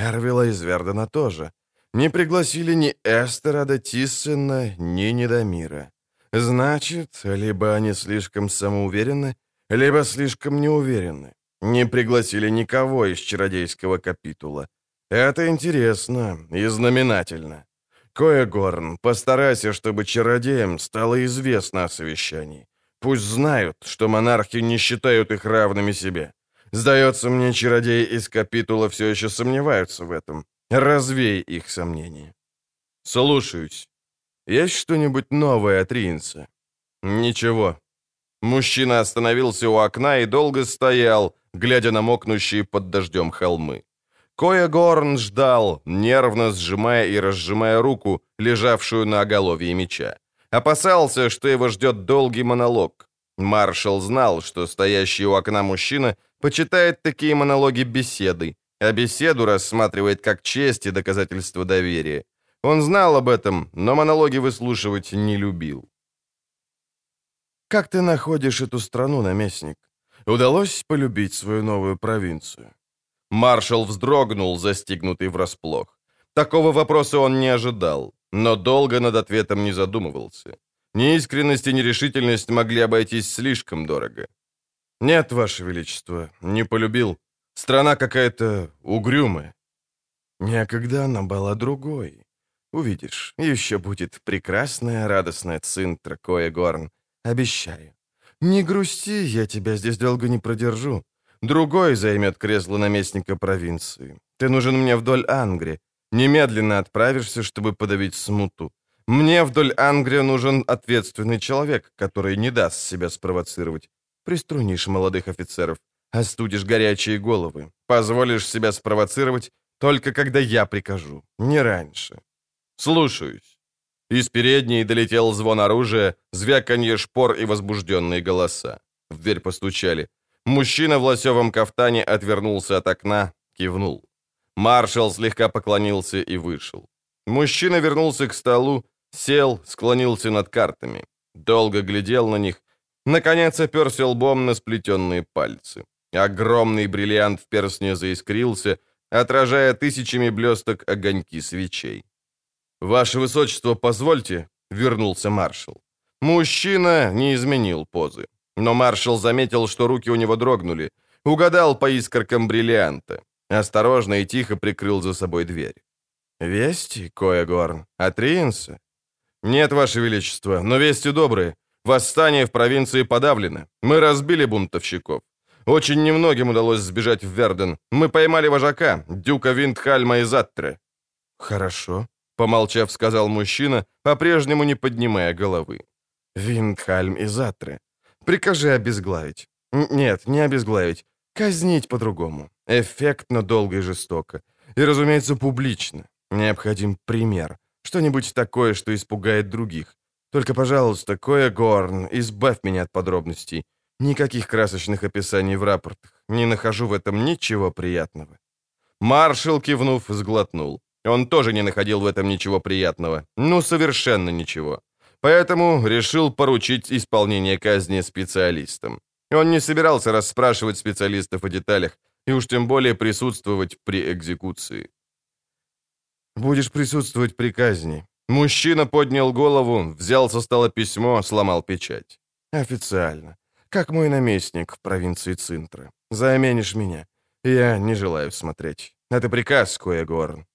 Эрвила из Вердена тоже. Не пригласили ни Эстера до Тиссена, ни Недомира. Значит, либо они слишком самоуверены, либо слишком неуверены. Не пригласили никого из чародейского капитула. Это интересно и знаменательно. Коегорн, постарайся, чтобы чародеям стало известно о совещании. Пусть знают, что монархи не считают их равными себе. Сдается мне, чародеи из капитула все еще сомневаются в этом. Развей их сомнения. Слушаюсь. Есть что-нибудь новое от Ринса? Ничего. Мужчина остановился у окна и долго стоял, глядя на мокнущие под дождем холмы. Коя ждал, нервно сжимая и разжимая руку, лежавшую на оголовье меча. Опасался, что его ждет долгий монолог. Маршал знал, что стоящий у окна мужчина почитает такие монологи беседой, а беседу рассматривает как честь и доказательство доверия. Он знал об этом, но монологи выслушивать не любил. «Как ты находишь эту страну, наместник? Удалось полюбить свою новую провинцию?» Маршал вздрогнул, застигнутый врасплох. Такого вопроса он не ожидал, но долго над ответом не задумывался. Неискренность и нерешительность могли обойтись слишком дорого. «Нет, Ваше Величество, не полюбил. Страна какая-то угрюмая». «Некогда она была другой. Увидишь, еще будет прекрасная, радостная Цинтра, Коя Горн. Обещаю. Не грусти, я тебя здесь долго не продержу. Другой займет кресло наместника провинции. Ты нужен мне вдоль Ангри. Немедленно отправишься, чтобы подавить смуту. Мне вдоль Ангрия нужен ответственный человек, который не даст себя спровоцировать. Приструнишь молодых офицеров, остудишь горячие головы, позволишь себя спровоцировать только когда я прикажу, не раньше. Слушаюсь. Из передней долетел звон оружия, звяканье шпор и возбужденные голоса. В дверь постучали. Мужчина в лосевом кафтане отвернулся от окна, кивнул. Маршал слегка поклонился и вышел. Мужчина вернулся к столу, сел, склонился над картами. Долго глядел на них. Наконец оперся лбом на сплетенные пальцы. Огромный бриллиант в перстне заискрился, отражая тысячами блесток огоньки свечей. «Ваше Высочество, позвольте», — вернулся маршал. Мужчина не изменил позы. Но маршал заметил, что руки у него дрогнули. Угадал по искоркам бриллианта. Осторожно и тихо прикрыл за собой дверь. «Вести, Коягорн? От Риенса?» «Нет, Ваше Величество, но вести добрые. Восстание в провинции подавлено. Мы разбили бунтовщиков. Очень немногим удалось сбежать в Верден. Мы поймали вожака, дюка Виндхальма из Аттре». «Хорошо», — помолчав, сказал мужчина, по-прежнему не поднимая головы. «Виндхальм из Аттре. Прикажи обезглавить. Нет, не обезглавить. Казнить по-другому. Эффектно, долго и жестоко. И, разумеется, публично. Необходим пример. Что-нибудь такое, что испугает других. Только, пожалуйста, Коя Горн, избавь меня от подробностей. Никаких красочных описаний в рапортах. Не нахожу в этом ничего приятного. Маршал, кивнув, сглотнул. Он тоже не находил в этом ничего приятного. Ну, совершенно ничего. Поэтому решил поручить исполнение казни специалистам. Он не собирался расспрашивать специалистов о деталях, и уж тем более присутствовать при экзекуции. «Будешь присутствовать при казни». Мужчина поднял голову, взял со стола письмо, сломал печать. «Официально. Как мой наместник в провинции Цинтра. Заменишь меня. Я не желаю смотреть. Это приказ, Коегорн».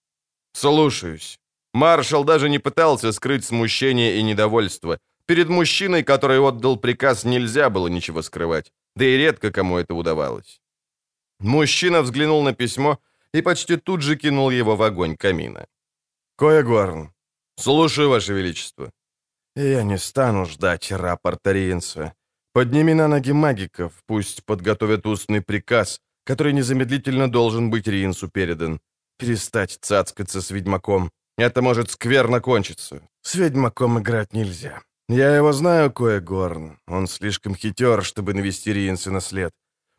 «Слушаюсь». Маршал даже не пытался скрыть смущение и недовольство. Перед мужчиной, который отдал приказ, нельзя было ничего скрывать. Да и редко кому это удавалось. Мужчина взглянул на письмо и почти тут же кинул его в огонь камина. «Коягорн, слушаю, Ваше Величество». «Я не стану ждать рапорта Риенса. Подними на ноги магиков, пусть подготовят устный приказ, который незамедлительно должен быть Риенсу передан. Перестать цацкаться с ведьмаком, это может скверно кончиться. С ведьмаком играть нельзя. Я его знаю, Коя Горн. Он слишком хитер, чтобы навести Риенса на след.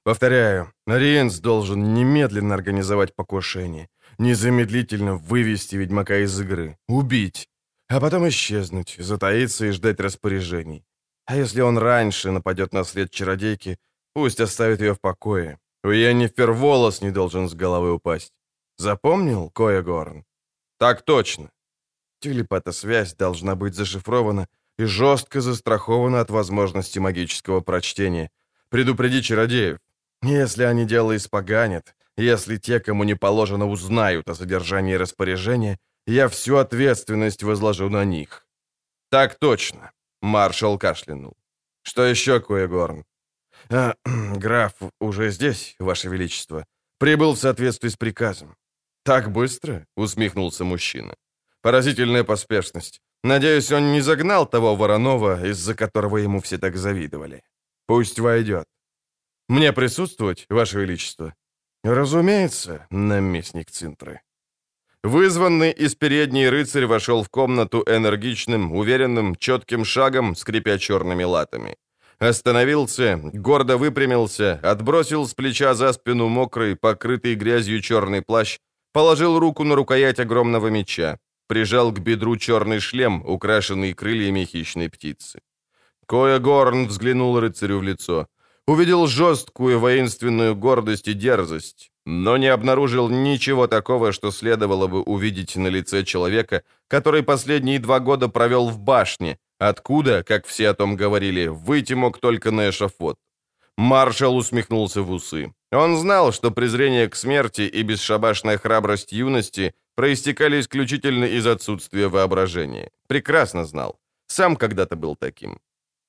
Повторяю, Риенс должен немедленно организовать покушение, незамедлительно вывести ведьмака из игры, убить, а потом исчезнуть, затаиться и ждать распоряжений. А если он раньше нападет на след чародейки, пусть оставит ее в покое. У Йеннифер волос не должен с головы упасть. Запомнил, Коя? Так точно. Телепатосвязь должна быть зашифрована и жестко застрахована от возможности магического прочтения. Предупреди чародеев. Если они дело испоганят, если те, кому не положено, узнают о содержании распоряжения, я всю ответственность возложу на них. Так точно. Маршал кашлянул. Что еще, Коегорн? А, граф уже здесь, Ваше Величество. Прибыл в соответствии с приказом. «Так быстро?» — усмехнулся мужчина. «Поразительная поспешность. Надеюсь, он не загнал того Воронова, из-за которого ему все так завидовали. Пусть войдет. Мне присутствовать, Ваше Величество?» «Разумеется, наместник Цинтры». Вызванный из передней рыцарь вошел в комнату энергичным, уверенным, четким шагом, скрипя черными латами. Остановился, гордо выпрямился, отбросил с плеча за спину мокрый, покрытый грязью черный плащ, положил руку на рукоять огромного меча, прижал к бедру черный шлем, украшенный крыльями хищной птицы. Коя Горн взглянул рыцарю в лицо. Увидел жесткую воинственную гордость и дерзость, но не обнаружил ничего такого, что следовало бы увидеть на лице человека, который последние два года провел в башне, откуда, как все о том говорили, выйти мог только на эшафот. Маршал усмехнулся в усы. Он знал, что презрение к смерти и бесшабашная храбрость юности проистекали исключительно из отсутствия воображения. Прекрасно знал. Сам когда-то был таким.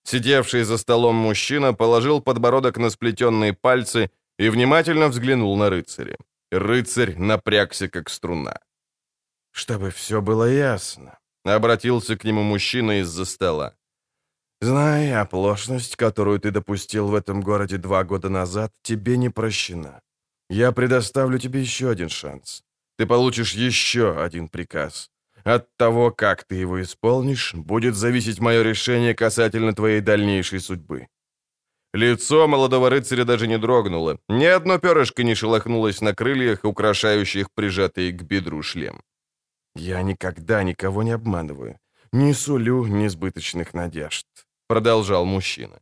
Сидевший за столом мужчина положил подбородок на сплетенные пальцы и внимательно взглянул на рыцаря. Рыцарь напрягся, как струна. «Чтобы все было ясно», — обратился к нему мужчина из-за стола. «Зная оплошность, которую ты допустил в этом городе два года назад, тебе не прощена. Я предоставлю тебе еще один шанс. Ты получишь еще один приказ. От того, как ты его исполнишь, будет зависеть мое решение касательно твоей дальнейшей судьбы. Лицо молодого рыцаря даже не дрогнуло. Ни одно перышко не шелохнулось на крыльях, украшающих прижатый к бедру шлем. «Я никогда никого не обманываю. Не сулю несбыточных надежд», — продолжал мужчина.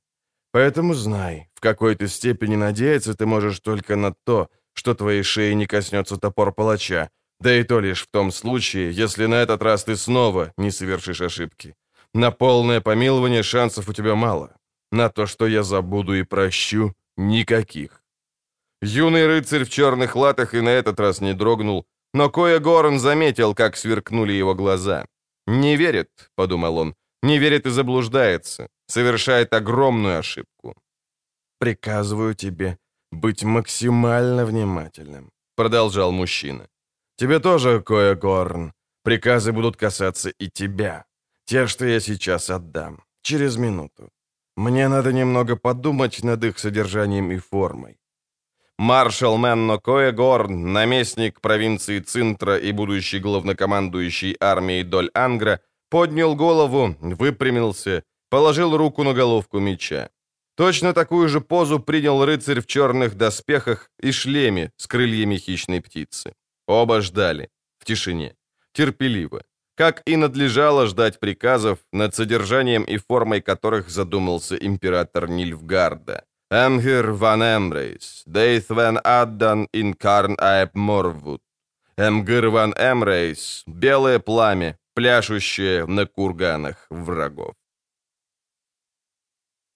«Поэтому знай, в какой-то степени надеяться ты можешь только на то, что твоей шеи не коснется топор палача, да и то лишь в том случае, если на этот раз ты снова не совершишь ошибки. На полное помилование шансов у тебя мало. На то, что я забуду и прощу, никаких. Юный рыцарь в черных латах и на этот раз не дрогнул, но Коя Горн заметил, как сверкнули его глаза. «Не верит», — подумал он, — «не верит и заблуждается, совершает огромную ошибку». «Приказываю тебе быть максимально внимательным», — продолжал мужчина. «Тебе тоже, Коя Горн, приказы будут касаться и тебя. Те, что я сейчас отдам, через минуту. Мне надо немного подумать над их содержанием и формой. Маршал Менно Коегорн, наместник провинции Цинтра и будущий главнокомандующий армией Доль Ангра, поднял голову, выпрямился, положил руку на головку меча. Точно такую же позу принял рыцарь в черных доспехах и шлеме с крыльями хищной птицы. Оба ждали, в тишине, терпеливо, как и надлежало ждать приказов, над содержанием и формой которых задумался император Нильфгарда. «Эмгир ван Эмрейс, дейт вен аддан инкарн аэп морвуд». «Эмгир ван Эмрейс, белое пламя, пляшущее на курганах врагов».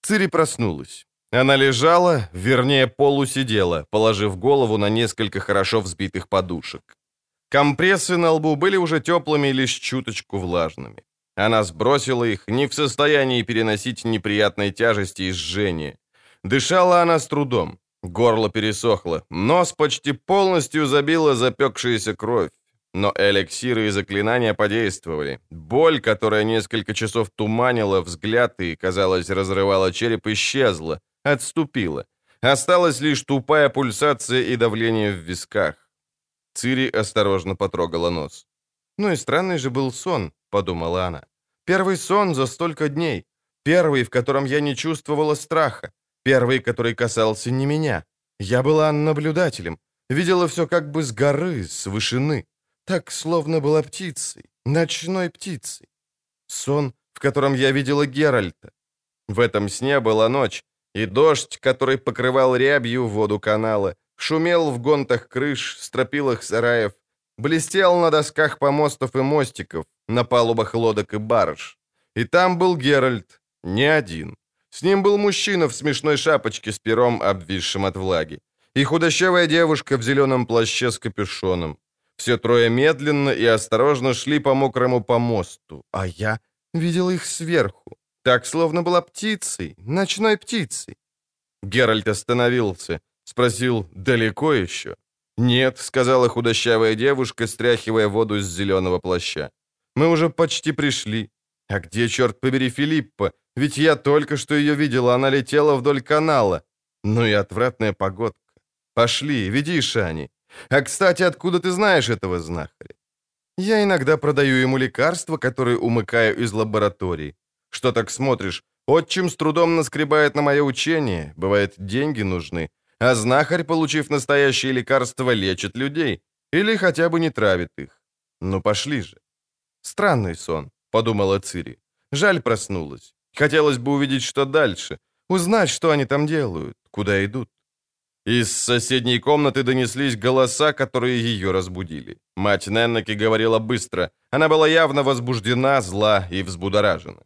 Цири проснулась. Она лежала, вернее, полусидела, положив голову на несколько хорошо взбитых подушек. Компрессы на лбу были уже теплыми, лишь чуточку влажными. Она сбросила их, не в состоянии переносить неприятной тяжести и жжения. Дышала она с трудом. Горло пересохло, нос почти полностью забила запекшаяся кровь. Но эликсиры и заклинания подействовали. Боль, которая несколько часов туманила взгляд и, казалось, разрывала череп, исчезла, отступила. Осталась лишь тупая пульсация и давление в висках. Цири осторожно потрогала нос. «Ну и странный же был сон», — подумала она. «Первый сон за столько дней. Первый, в котором я не чувствовала страха. Первый, который касался не меня. Я была наблюдателем. Видела все как бы с горы, с вышины. Так, словно была птицей, ночной птицей. Сон, в котором я видела Геральта. В этом сне была ночь, и дождь, который покрывал рябью воду канала, шумел в гонтах крыш, стропилах сараев, блестел на досках помостов и мостиков, на палубах лодок и барж. И там был Геральт, не один. С ним был мужчина в смешной шапочке с пером, обвисшим от влаги, и худощавая девушка в зеленом плаще с капюшоном. Все трое медленно и осторожно шли по мокрому помосту, а я видел их сверху, так словно была птицей, ночной птицей. Геральт остановился, Спросил, далеко еще? «Нет», — сказала худощавая девушка, стряхивая воду с зеленого плаща. «Мы уже почти пришли. А где, черт побери, Филиппа? Ведь я только что ее видела, она летела вдоль канала. Ну и отвратная погодка. Пошли, веди Шани. А, кстати, откуда ты знаешь этого знахаря? Я иногда продаю ему лекарства, которые умыкаю из лаборатории. Что так смотришь? Отчим с трудом наскребает на мое учение. Бывает, деньги нужны. А знахарь, получив настоящие лекарства, лечит людей. Или хотя бы не травит их. Ну пошли же. Странный сон, подумала Цири. Жаль проснулась. Хотелось бы увидеть, что дальше. Узнать, что они там делают, куда идут. Из соседней комнаты донеслись голоса, которые ее разбудили. Мать Неннаки говорила быстро. Она была явно возбуждена, зла и взбудоражена.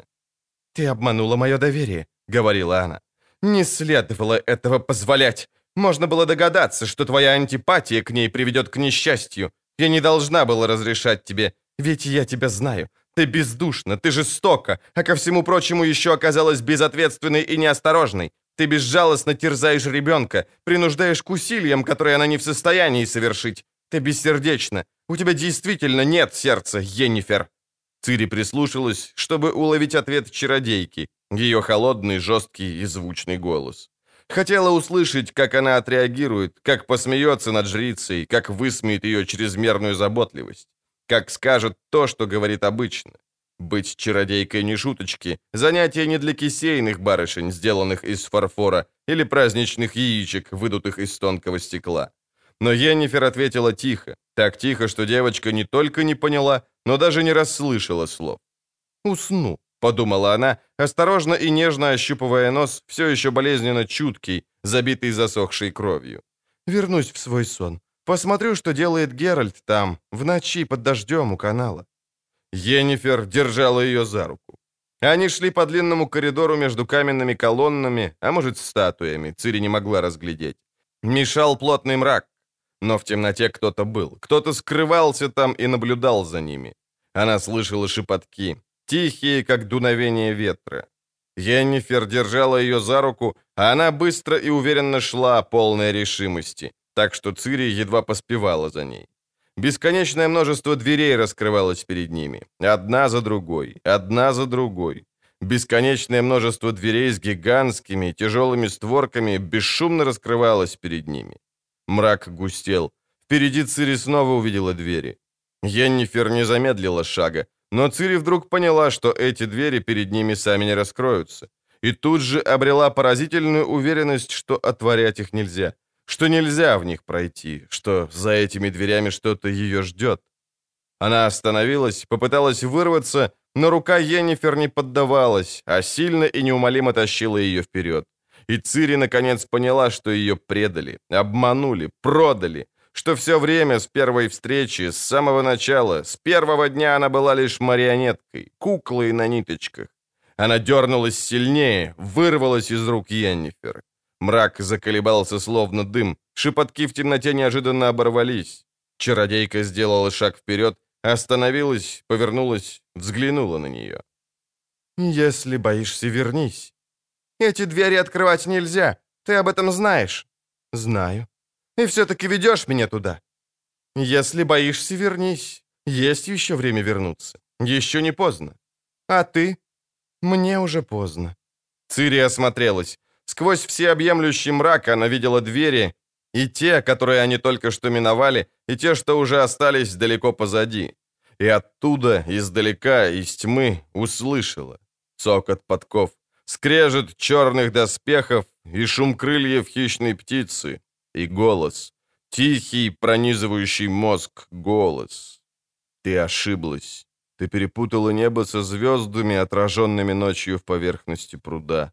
«Ты обманула мое доверие», — говорила она. «Не следовало этого позволять. Можно было догадаться, что твоя антипатия к ней приведет к несчастью. Я не должна была разрешать тебе, ведь я тебя знаю. Ты бездушна, ты жестока, а ко всему прочему еще оказалась безответственной и неосторожной. Ты безжалостно терзаешь ребенка, принуждаешь к усилиям, которые она не в состоянии совершить. Ты бессердечна. У тебя действительно нет сердца, Енифер». Цири прислушалась, чтобы уловить ответ чародейки, ее холодный, жесткий и звучный голос. Хотела услышать, как она отреагирует, как посмеется над жрицей, как высмеет ее чрезмерную заботливость, как скажет то, что говорит обычно. Быть чародейкой не шуточки, занятие не для кисейных барышень, сделанных из фарфора, или праздничных яичек, выдутых из тонкого стекла. Но Йеннифер ответила тихо, так тихо, что девочка не только не поняла, но даже не расслышала слов. «Усну», — подумала она, осторожно и нежно ощупывая нос, все еще болезненно чуткий, забитый засохшей кровью. «Вернусь в свой сон. Посмотрю, что делает Геральт там, в ночи под дождем у канала». Йеннифер держала ее за руку. Они шли по длинному коридору между каменными колоннами, а может, статуями, Цири не могла разглядеть. Мешал плотный мрак, но в темноте кто-то был. Кто-то скрывался там и наблюдал за ними. Она слышала шепотки, тихие, как дуновение ветра. Йеннифер держала ее за руку, а она быстро и уверенно шла, полная решимости, так что Цири едва поспевала за ней. Бесконечное множество дверей раскрывалось перед ними, одна за другой, одна за другой. Бесконечное множество дверей с гигантскими, тяжелыми створками бесшумно раскрывалось перед ними. Мрак густел. Впереди Цири снова увидела двери. Йеннифер не замедлила шага, но Цири вдруг поняла, что эти двери перед ними сами не раскроются. И тут же обрела поразительную уверенность, что отворять их нельзя, что нельзя в них пройти, что за этими дверями что-то ее ждет. Она остановилась, попыталась вырваться, но рука Йеннифер не поддавалась, а сильно и неумолимо тащила ее вперед. И Цири наконец поняла, что ее предали, обманули, продали, что все время с первой встречи, с самого начала, с первого дня она была лишь марионеткой, куклой на ниточках. Она дернулась сильнее, вырвалась из рук Йеннифер. Мрак заколебался словно дым, шепотки в темноте неожиданно оборвались. Чародейка сделала шаг вперед, остановилась, повернулась, взглянула на нее. «Если боишься, вернись». Эти двери открывать нельзя. Ты об этом знаешь?» «Знаю. И все-таки ведешь меня туда?» «Если боишься, вернись. Есть еще время вернуться. Еще не поздно. А ты?» «Мне уже поздно». Цири осмотрелась. Сквозь всеобъемлющий мрак она видела двери, и те, которые они только что миновали, и те, что уже остались далеко позади. И оттуда, издалека, из тьмы, услышала. Цокот подков, скрежет черных доспехов и шум крыльев хищной птицы, и голос, тихий, пронизывающий мозг голос. Ты ошиблась. Ты перепутала небо со звездами, отраженными ночью в поверхности пруда.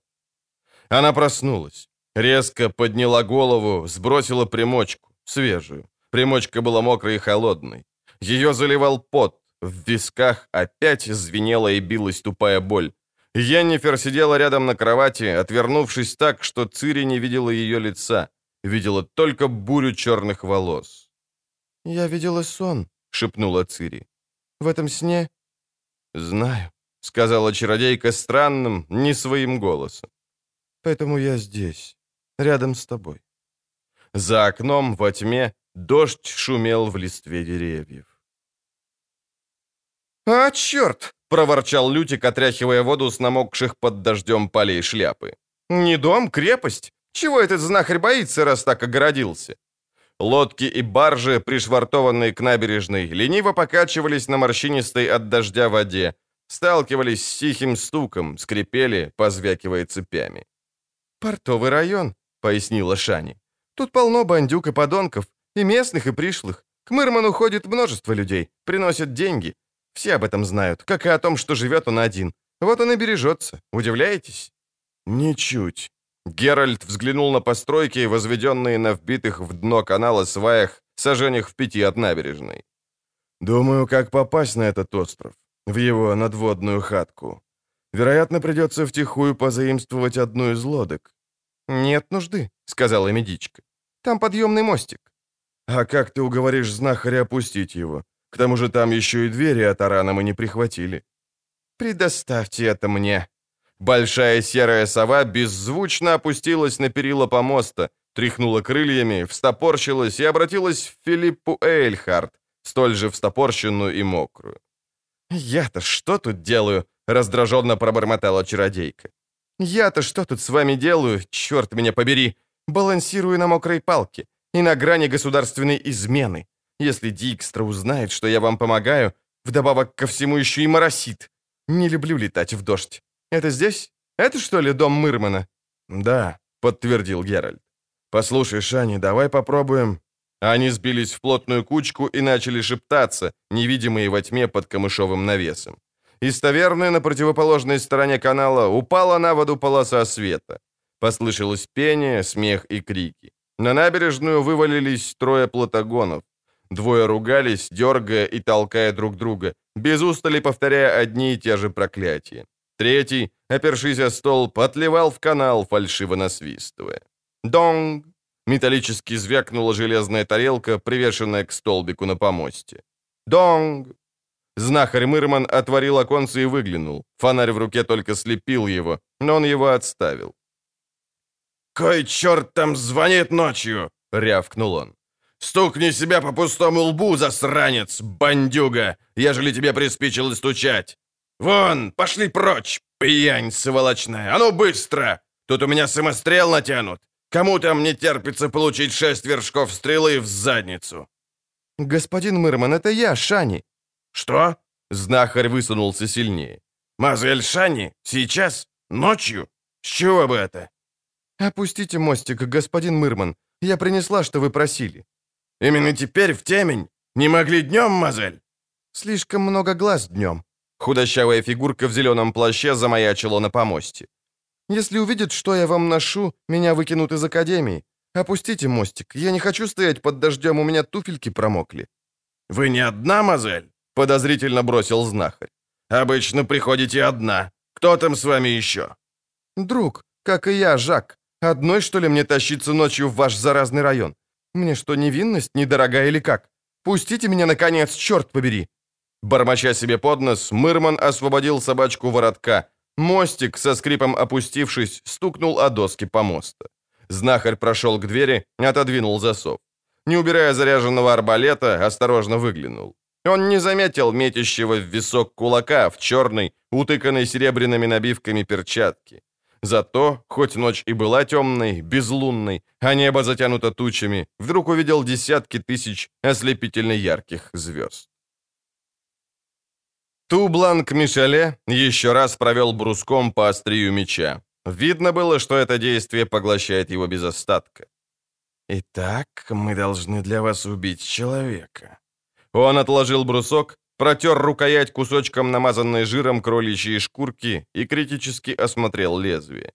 Она проснулась, резко подняла голову, сбросила примочку, свежую. Примочка была мокрой и холодной. Ее заливал пот, в висках опять звенела и билась тупая боль. Йеннифер сидела рядом на кровати, отвернувшись так, что Цири не видела ее лица, видела только бурю черных волос. «Я видела сон», — шепнула Цири. «В этом сне...» «Знаю», — сказала чародейка странным, не своим голосом. «Поэтому я здесь, рядом с тобой». За окном во тьме дождь шумел в листве деревьев. «А, черт!» — проворчал Лютик, отряхивая воду с намокших под дождем полей шляпы. «Не дом, крепость. Чего этот знахарь боится, раз так огородился? Лодки и баржи, пришвартованные к набережной, лениво покачивались на морщинистой от дождя воде, сталкивались с тихим стуком, скрипели, позвякивая цепями. «Портовый район», — пояснила Шани. «Тут полно бандюк и подонков, и местных, и пришлых. К Мырману ходит множество людей, приносят деньги. Все об этом знают, как и о том, что живет он один. Вот он и бережется. Удивляетесь?» «Ничуть». Геральт взглянул на постройки, возведенные на вбитых в дно канала сваях, сажениях в пяти от набережной. «Думаю, как попасть на этот остров, в его надводную хатку. Вероятно, придется втихую позаимствовать одну из лодок». «Нет нужды», — сказала медичка. «Там подъемный мостик». «А как ты уговоришь знахаря опустить его? К тому же там еще и двери от арана мы не прихватили». «Предоставьте это мне». Большая серая сова беззвучно опустилась на перила помоста, тряхнула крыльями, встопорщилась и обратилась в Филиппу Эйльхард, столь же встопорщенную и мокрую. «Я-то что тут делаю?» — раздраженно пробормотала чародейка. «Я-то что тут с вами делаю, черт меня побери? Балансирую на мокрой палке и на грани государственной измены. Если Дикстра узнает, что я вам помогаю, вдобавок ко всему еще и моросит. Не люблю летать в дождь. Это здесь? Это что ли дом Мырмана?» «Да», — подтвердил Геральт. «Послушай, Шани, давай попробуем». Они сбились в плотную кучку и начали шептаться, невидимые во тьме под камышовым навесом. Из таверны на противоположной стороне канала упала на воду полоса света. Послышалось пение, смех и крики. На набережную вывалились трое платагонов. Двое ругались, дергая и толкая друг друга, без устали повторяя одни и те же проклятия. Третий, опершись о стол, отливал в канал, фальшиво насвистывая. «Донг!» Металлически звякнула железная тарелка, привешенная к столбику на помосте. «Донг!» Знахарь Мырман отворил оконце и выглянул. Фонарь в руке только слепил его, но он его отставил. «Кой черт там звонит ночью?» — рявкнул он. «Стукни себя по пустому лбу, засранец, бандюга, ежели тебе приспичило стучать! Вон, пошли прочь, пьянь сволочная! А ну быстро! Тут у меня самострел натянут! Кому там не терпится получить шесть вершков стрелы в задницу?» «Господин Мырман, это я, Шани». «Что?» — знахарь высунулся сильнее. «Мазель Шани? Сейчас? Ночью? С чего бы это?» «Опустите мостик, господин Мырман. Я принесла, что вы просили». «Именно теперь в темень? Не могли днем, мазель?» «Слишком много глаз днем». Худощавая фигурка в зеленом плаще замаячила на помосте. «Если увидят, что я вам ношу, меня выкинут из академии. Опустите мостик. Я не хочу стоять под дождем, у меня туфельки промокли». «Вы не одна, мазель?» — подозрительно бросил знахарь. «Обычно приходите одна. Кто там с вами еще?» «Друг, как и я, Жак. Одной, что ли, мне тащиться ночью в ваш заразный район? Мне что, невинность недорога или как? Пустите меня, наконец, черт побери!» Бормоча себе под нос, Мырман освободил собачку воротка. Мостик, со скрипом опустившись, стукнул о доски помоста. Знахарь прошел к двери, отодвинул засов. Не убирая заряженного арбалета, осторожно выглянул. Он не заметил метящего в висок кулака в черной, утыканной серебряными набивками перчатки. Зато, хоть ночь и была темной, безлунной, а небо затянуто тучами, вдруг увидел десятки тысяч ослепительно ярких звезд. Тубланг Мишеле еще раз провел бруском по острию меча. Видно было, что это действие поглощает его без остатка. «Итак, мы должны для вас убить человека». Он отложил брусок, протер рукоять кусочком намазанной жиром кроличьей шкурки и критически осмотрел лезвие.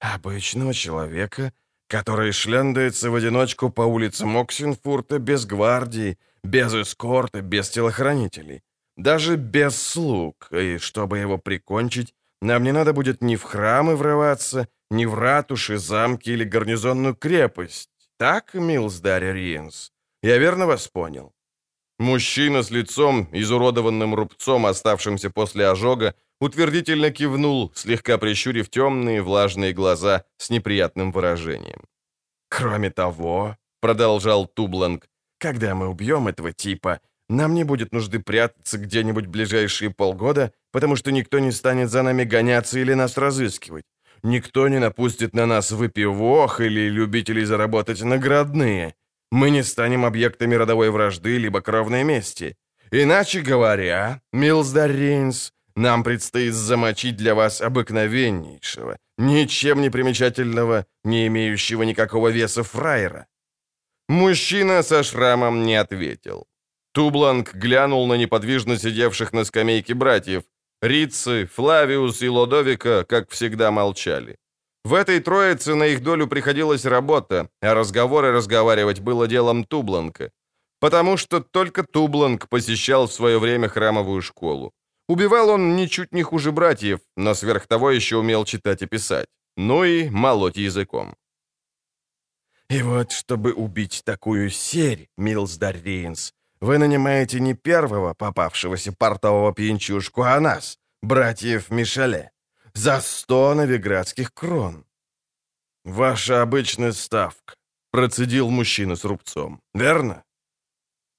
«Обычного человека, который шляндается в одиночку по улицам Оксенфурта без гвардии, без эскорта, без телохранителей, даже без слуг, и чтобы его прикончить, нам не надо будет ни в храмы врываться, ни в ратуши, замки или гарнизонную крепость. Так, Милсдарь Риенс? Я верно вас понял?» Мужчина с лицом, изуродованным рубцом, оставшимся после ожога, утвердительно кивнул, слегка прищурив темные влажные глаза с неприятным выражением. «Кроме того», — продолжал Тубланг, — «когда мы убьем этого типа, нам не будет нужды прятаться где-нибудь ближайшие полгода, потому что никто не станет за нами гоняться или нас разыскивать. Никто не напустит на нас выпивох или любителей заработать наградные. Мы не станем объектами родовой вражды либо кровной мести. Иначе говоря, Милсдар Рейнс, нам предстоит замочить для вас обыкновеннейшего, ничем не примечательного, не имеющего никакого веса фраера». Мужчина со шрамом не ответил. Тубланг глянул на неподвижно сидевших на скамейке братьев. Рицы, Флавиус и Лодовика, как всегда, молчали. В этой троице на их долю приходилась работа, а разговоры разговаривать было делом Тубланка. Потому что только Тубланг посещал в свое время храмовую школу. Убивал он ничуть не хуже братьев, но сверх того еще умел читать и писать. Ну и молоть языком. «И вот, чтобы убить такую серь, Милсдар Рейнс, вы нанимаете не первого попавшегося портового пьянчушку, а нас, братьев Мишеле, за сто новиградских крон. Ваша обычная ставка, процедил мужчина с рубцом, верно?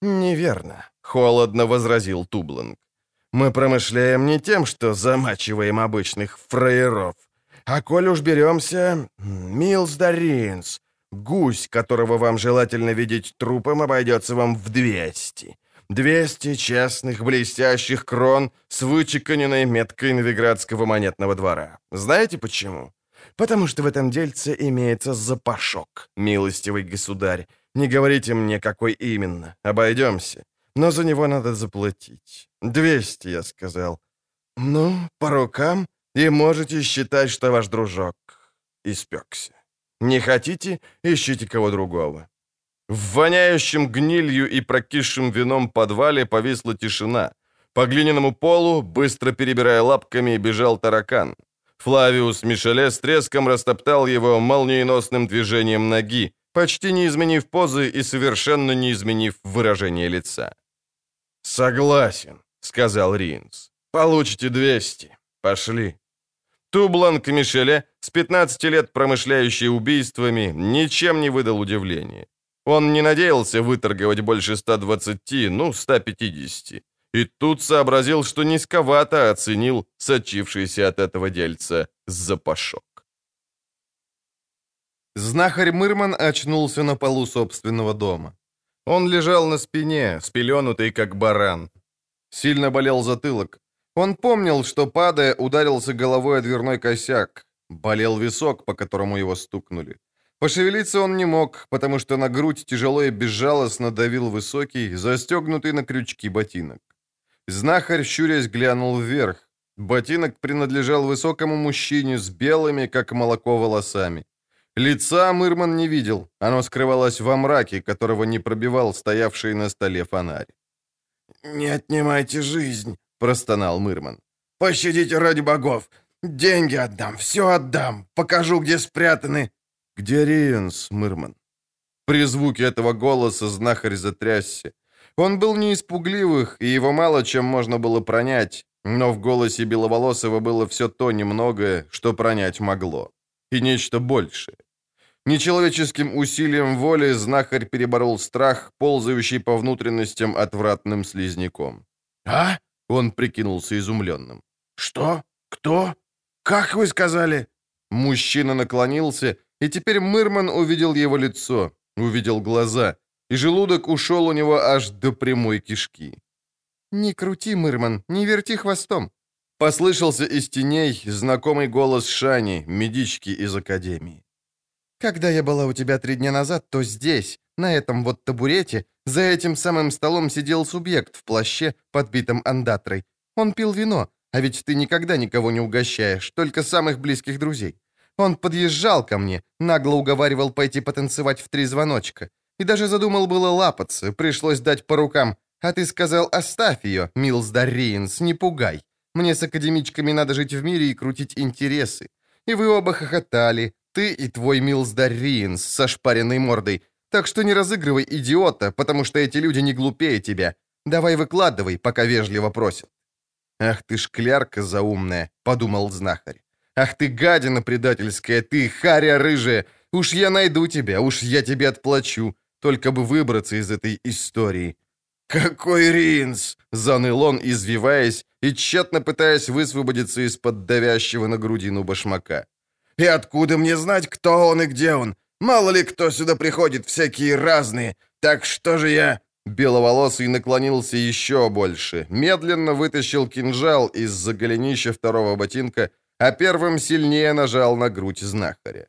Неверно, холодно возразил Тубланг. Мы промышляем не тем, что замачиваем обычных фраеров, а коль уж беремся, Милс Даринс, Гусь, которого вам желательно видеть трупом, обойдется вам в 200. 200 честных, блестящих крон с вычеканенной меткой Новиградского монетного двора. Знаете почему? Потому что в этом дельце имеется запашок, милостивый государь. Не говорите мне, какой именно. Обойдемся. Но за него надо заплатить. 200, я сказал. Ну, по рукам, и можете считать, что ваш дружок испекся. Не хотите, ищите кого другого». В воняющем гнилью и прокисшим вином подвале повисла тишина. По глиняному полу, быстро перебирая лапками, бежал таракан. Флавиус Мишеле с треском растоптал его молниеносным движением ноги, почти не изменив позы и совершенно не изменив выражение лица. «Согласен», — сказал Ринс. «Получите 200. Пошли». Тубланг Мишеля, с 15 лет промышляющий убийствами, ничем не выдал удивления. Он не надеялся выторговать больше 120, ну, 150. И тут сообразил, что низковато оценил сочившийся от этого дельца запашок. Знахарь Мырман очнулся на полу собственного дома. Он лежал на спине, спеленутый как баран. Сильно болел затылок. Он помнил, что, падая, ударился головой о дверной косяк. Болел висок, по которому его стукнули. Пошевелиться он не мог, потому что на грудь тяжело и безжалостно давил высокий, застегнутый на крючки ботинок. Знахарь, щурясь, глянул вверх. Ботинок принадлежал высокому мужчине с белыми, как молоко, волосами. Лица Мырман не видел, оно скрывалось во мраке, которого не пробивал стоявший на столе фонарь. «Не отнимайте жизнь», простонал Мырман. «Пощадите ради богов! Деньги отдам, все отдам, покажу, где спрятаны!» «Где Риенс, Мырман?» При звуке этого голоса знахарь затрясся. Он был не испугливых, и его мало чем можно было пронять, но в голосе Беловолосого было все то немногое, что пронять могло. И нечто большее. Нечеловеческим усилием воли знахарь переборол страх, ползающий по внутренностям отвратным слизняком. «А?» Он прикинулся изумленным. «Что? Кто? Как вы сказали?» Мужчина наклонился, и теперь Мырман увидел его лицо, увидел глаза, и желудок ушел у него аж до прямой кишки. «Не крути, Мырман, не верти хвостом!» Послышался из теней знакомый голос Шани, медички из академии. «Когда я была у тебя три дня назад, то здесь, на этом вот табурете, за этим самым столом сидел субъект в плаще, подбитом андатрой. Он пил вино, а ведь ты никогда никого не угощаешь, только самых близких друзей. Он подъезжал ко мне, нагло уговаривал пойти потанцевать в три звоночка. И даже задумал было лапаться, пришлось дать по рукам. А ты сказал, оставь ее, Милс Дарриенс, не пугай. Мне с академичками надо жить в мире и крутить интересы. И вы оба хохотали, ты и твой Милс Дарриенс со шпаренной мордой, так что не разыгрывай идиота, потому что эти люди не глупее тебя. Давай выкладывай, пока вежливо просят». «Ах ты шклярка заумная», — подумал знахарь. «Ах ты гадина предательская, ты харя рыжая! Уж я найду тебя, уж я тебе отплачу, только бы выбраться из этой истории». «Какой ринс!» — заныл он, извиваясь и тщетно пытаясь высвободиться из-под давящего на грудину башмака. «И откуда мне знать, кто он и где он? Мало ли кто сюда приходит, всякие разные. Так что же я...» Беловолосый наклонился еще больше, медленно вытащил кинжал из-за голенища второго ботинка, а первым сильнее нажал на грудь знахаря.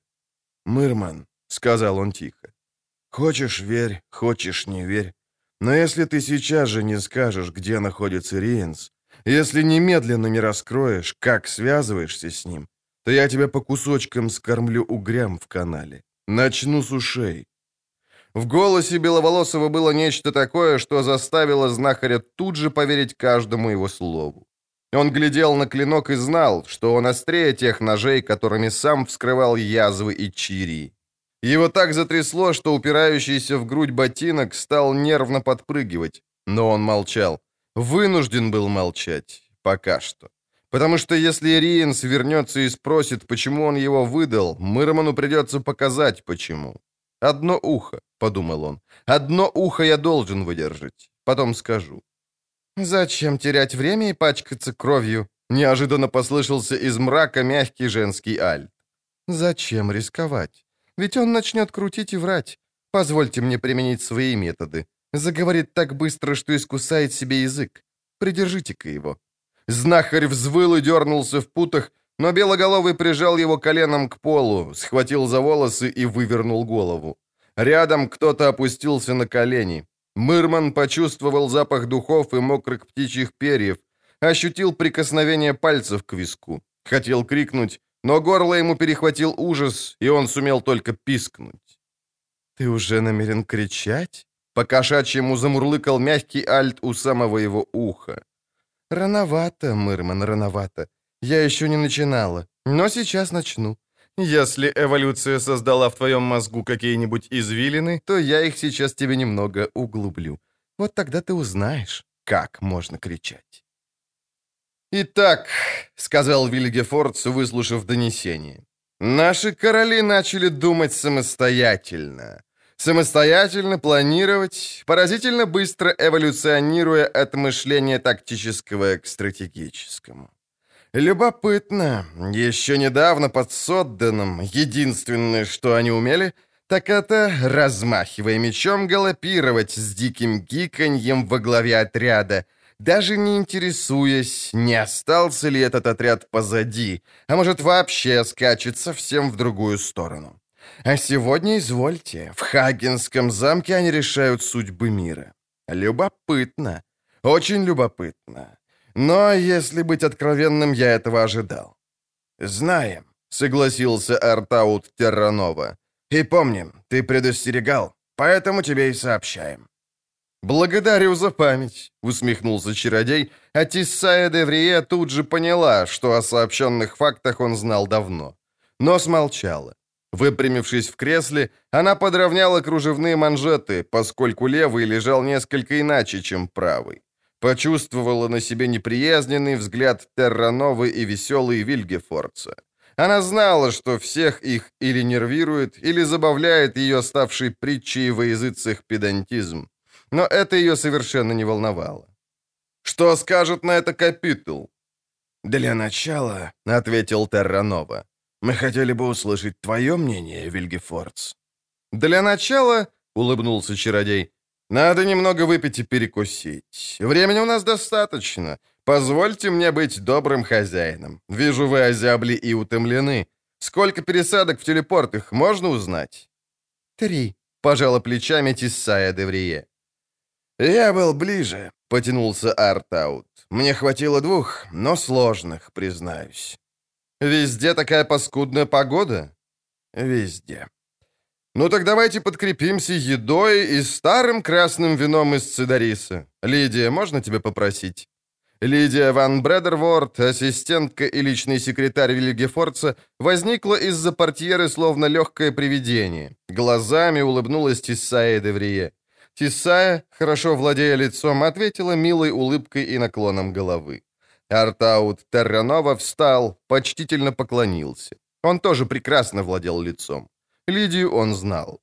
«Мырман», — сказал он тихо, — «хочешь — верь, хочешь — не верь. Но если ты сейчас же не скажешь, где находится Риенс, если немедленно не раскроешь, как связываешься с ним, то я тебя по кусочкам скормлю угрям в канале. Начну с ушей. В голосе Беловолосого было нечто такое, что заставило знахаря тут же поверить каждому его слову. Он глядел на клинок и знал, что он острее тех ножей, которыми сам вскрывал язвы и чири. Его так затрясло, что упирающийся в грудь ботинок стал нервно подпрыгивать, но он молчал. Вынужден был молчать. Пока что. Потому что если Риенс вернется и спросит, почему он его выдал, Мырману придется показать, почему. «Одно ухо», — подумал он. «Одно ухо я должен выдержать. Потом скажу». «Зачем терять время и пачкаться кровью?» Неожиданно послышался из мрака мягкий женский альт. «Зачем рисковать? Ведь он начнет крутить и врать. Позвольте мне применить свои методы. Заговорит так быстро, что искусает себе язык. Придержите-ка его». Знахарь взвыл и дернулся в путах, но Белоголовый прижал его коленом к полу, схватил за волосы и вывернул голову. Рядом кто-то опустился на колени. Мырман почувствовал запах духов и мокрых птичьих перьев, ощутил прикосновение пальцев к виску. Хотел крикнуть, но горло ему перехватил ужас, и он сумел только пискнуть. «Ты уже намерен кричать?» По-кошачьему замурлыкал мягкий альт у самого его уха. «Рановато, Мырман, рановато. Я еще не начинала, но сейчас начну. Если эволюция создала в твоем мозгу какие-нибудь извилины, то я их сейчас тебе немного углублю. Вот тогда ты узнаешь, как можно кричать». «Итак», — сказал Вильгефордс, выслушав донесение, — «наши короли начали думать самостоятельно. Самостоятельно планировать, поразительно быстро эволюционируя от мышления тактического к стратегическому. Любопытно. Еще недавно под Содденом единственное, что они умели, так это, размахивая мечом, галопировать с диким гиканьем во главе отряда, даже не интересуясь, не остался ли этот отряд позади, а может вообще скачет совсем в другую сторону. А сегодня, извольте, в Хагенском замке они решают судьбы мира. Любопытно. Очень любопытно. Но, если быть откровенным, я этого ожидал. «Знаем», — согласился Артаут Терранова. «И помним, ты предостерегал, поэтому тебе и сообщаем». «Благодарю за память», — усмехнулся чародей, а Тиссая Деврие тут же поняла, что о сообщенных фактах он знал давно. Но смолчала. Выпрямившись в кресле, она подровняла кружевные манжеты, поскольку левый лежал несколько иначе, чем правый. Почувствовала на себе неприязненный взгляд Террановы и веселый Вильгефорца. Она знала, что всех их или нервирует, или забавляет ее ставший притчей во языцах педантизм. Но это ее совершенно не волновало. «Что скажет на это капитул?» «Для начала», — ответил Терранова, — «мы хотели бы услышать твое мнение, Вильгефордс». «Для начала», — улыбнулся чародей, надо немного выпить и перекусить. Времени у нас достаточно. Позвольте мне быть добрым хозяином. Вижу, вы озябли и утомлены. Сколько пересадок в телепортах можно узнать? Три, пожала плечами Тиссая Деврие. Я был ближе, потянулся Артаут. Мне хватило двух, но сложных, признаюсь. Везде такая паскудная погода? Везде. «Ну так давайте подкрепимся едой и старым красным вином из Цидариса. Лидия, можно тебя попросить?» Лидия Ван Бредерворд, ассистентка и личный секретарь Вильгефорца, возникла из-за портьеры словно легкое привидение. Глазами улыбнулась Тиссая Деврие. Тиссая, хорошо владея лицом, ответила милой улыбкой и наклоном головы. Артаут Терранова встал, почтительно поклонился. Он тоже прекрасно владел лицом. Лидию он знал.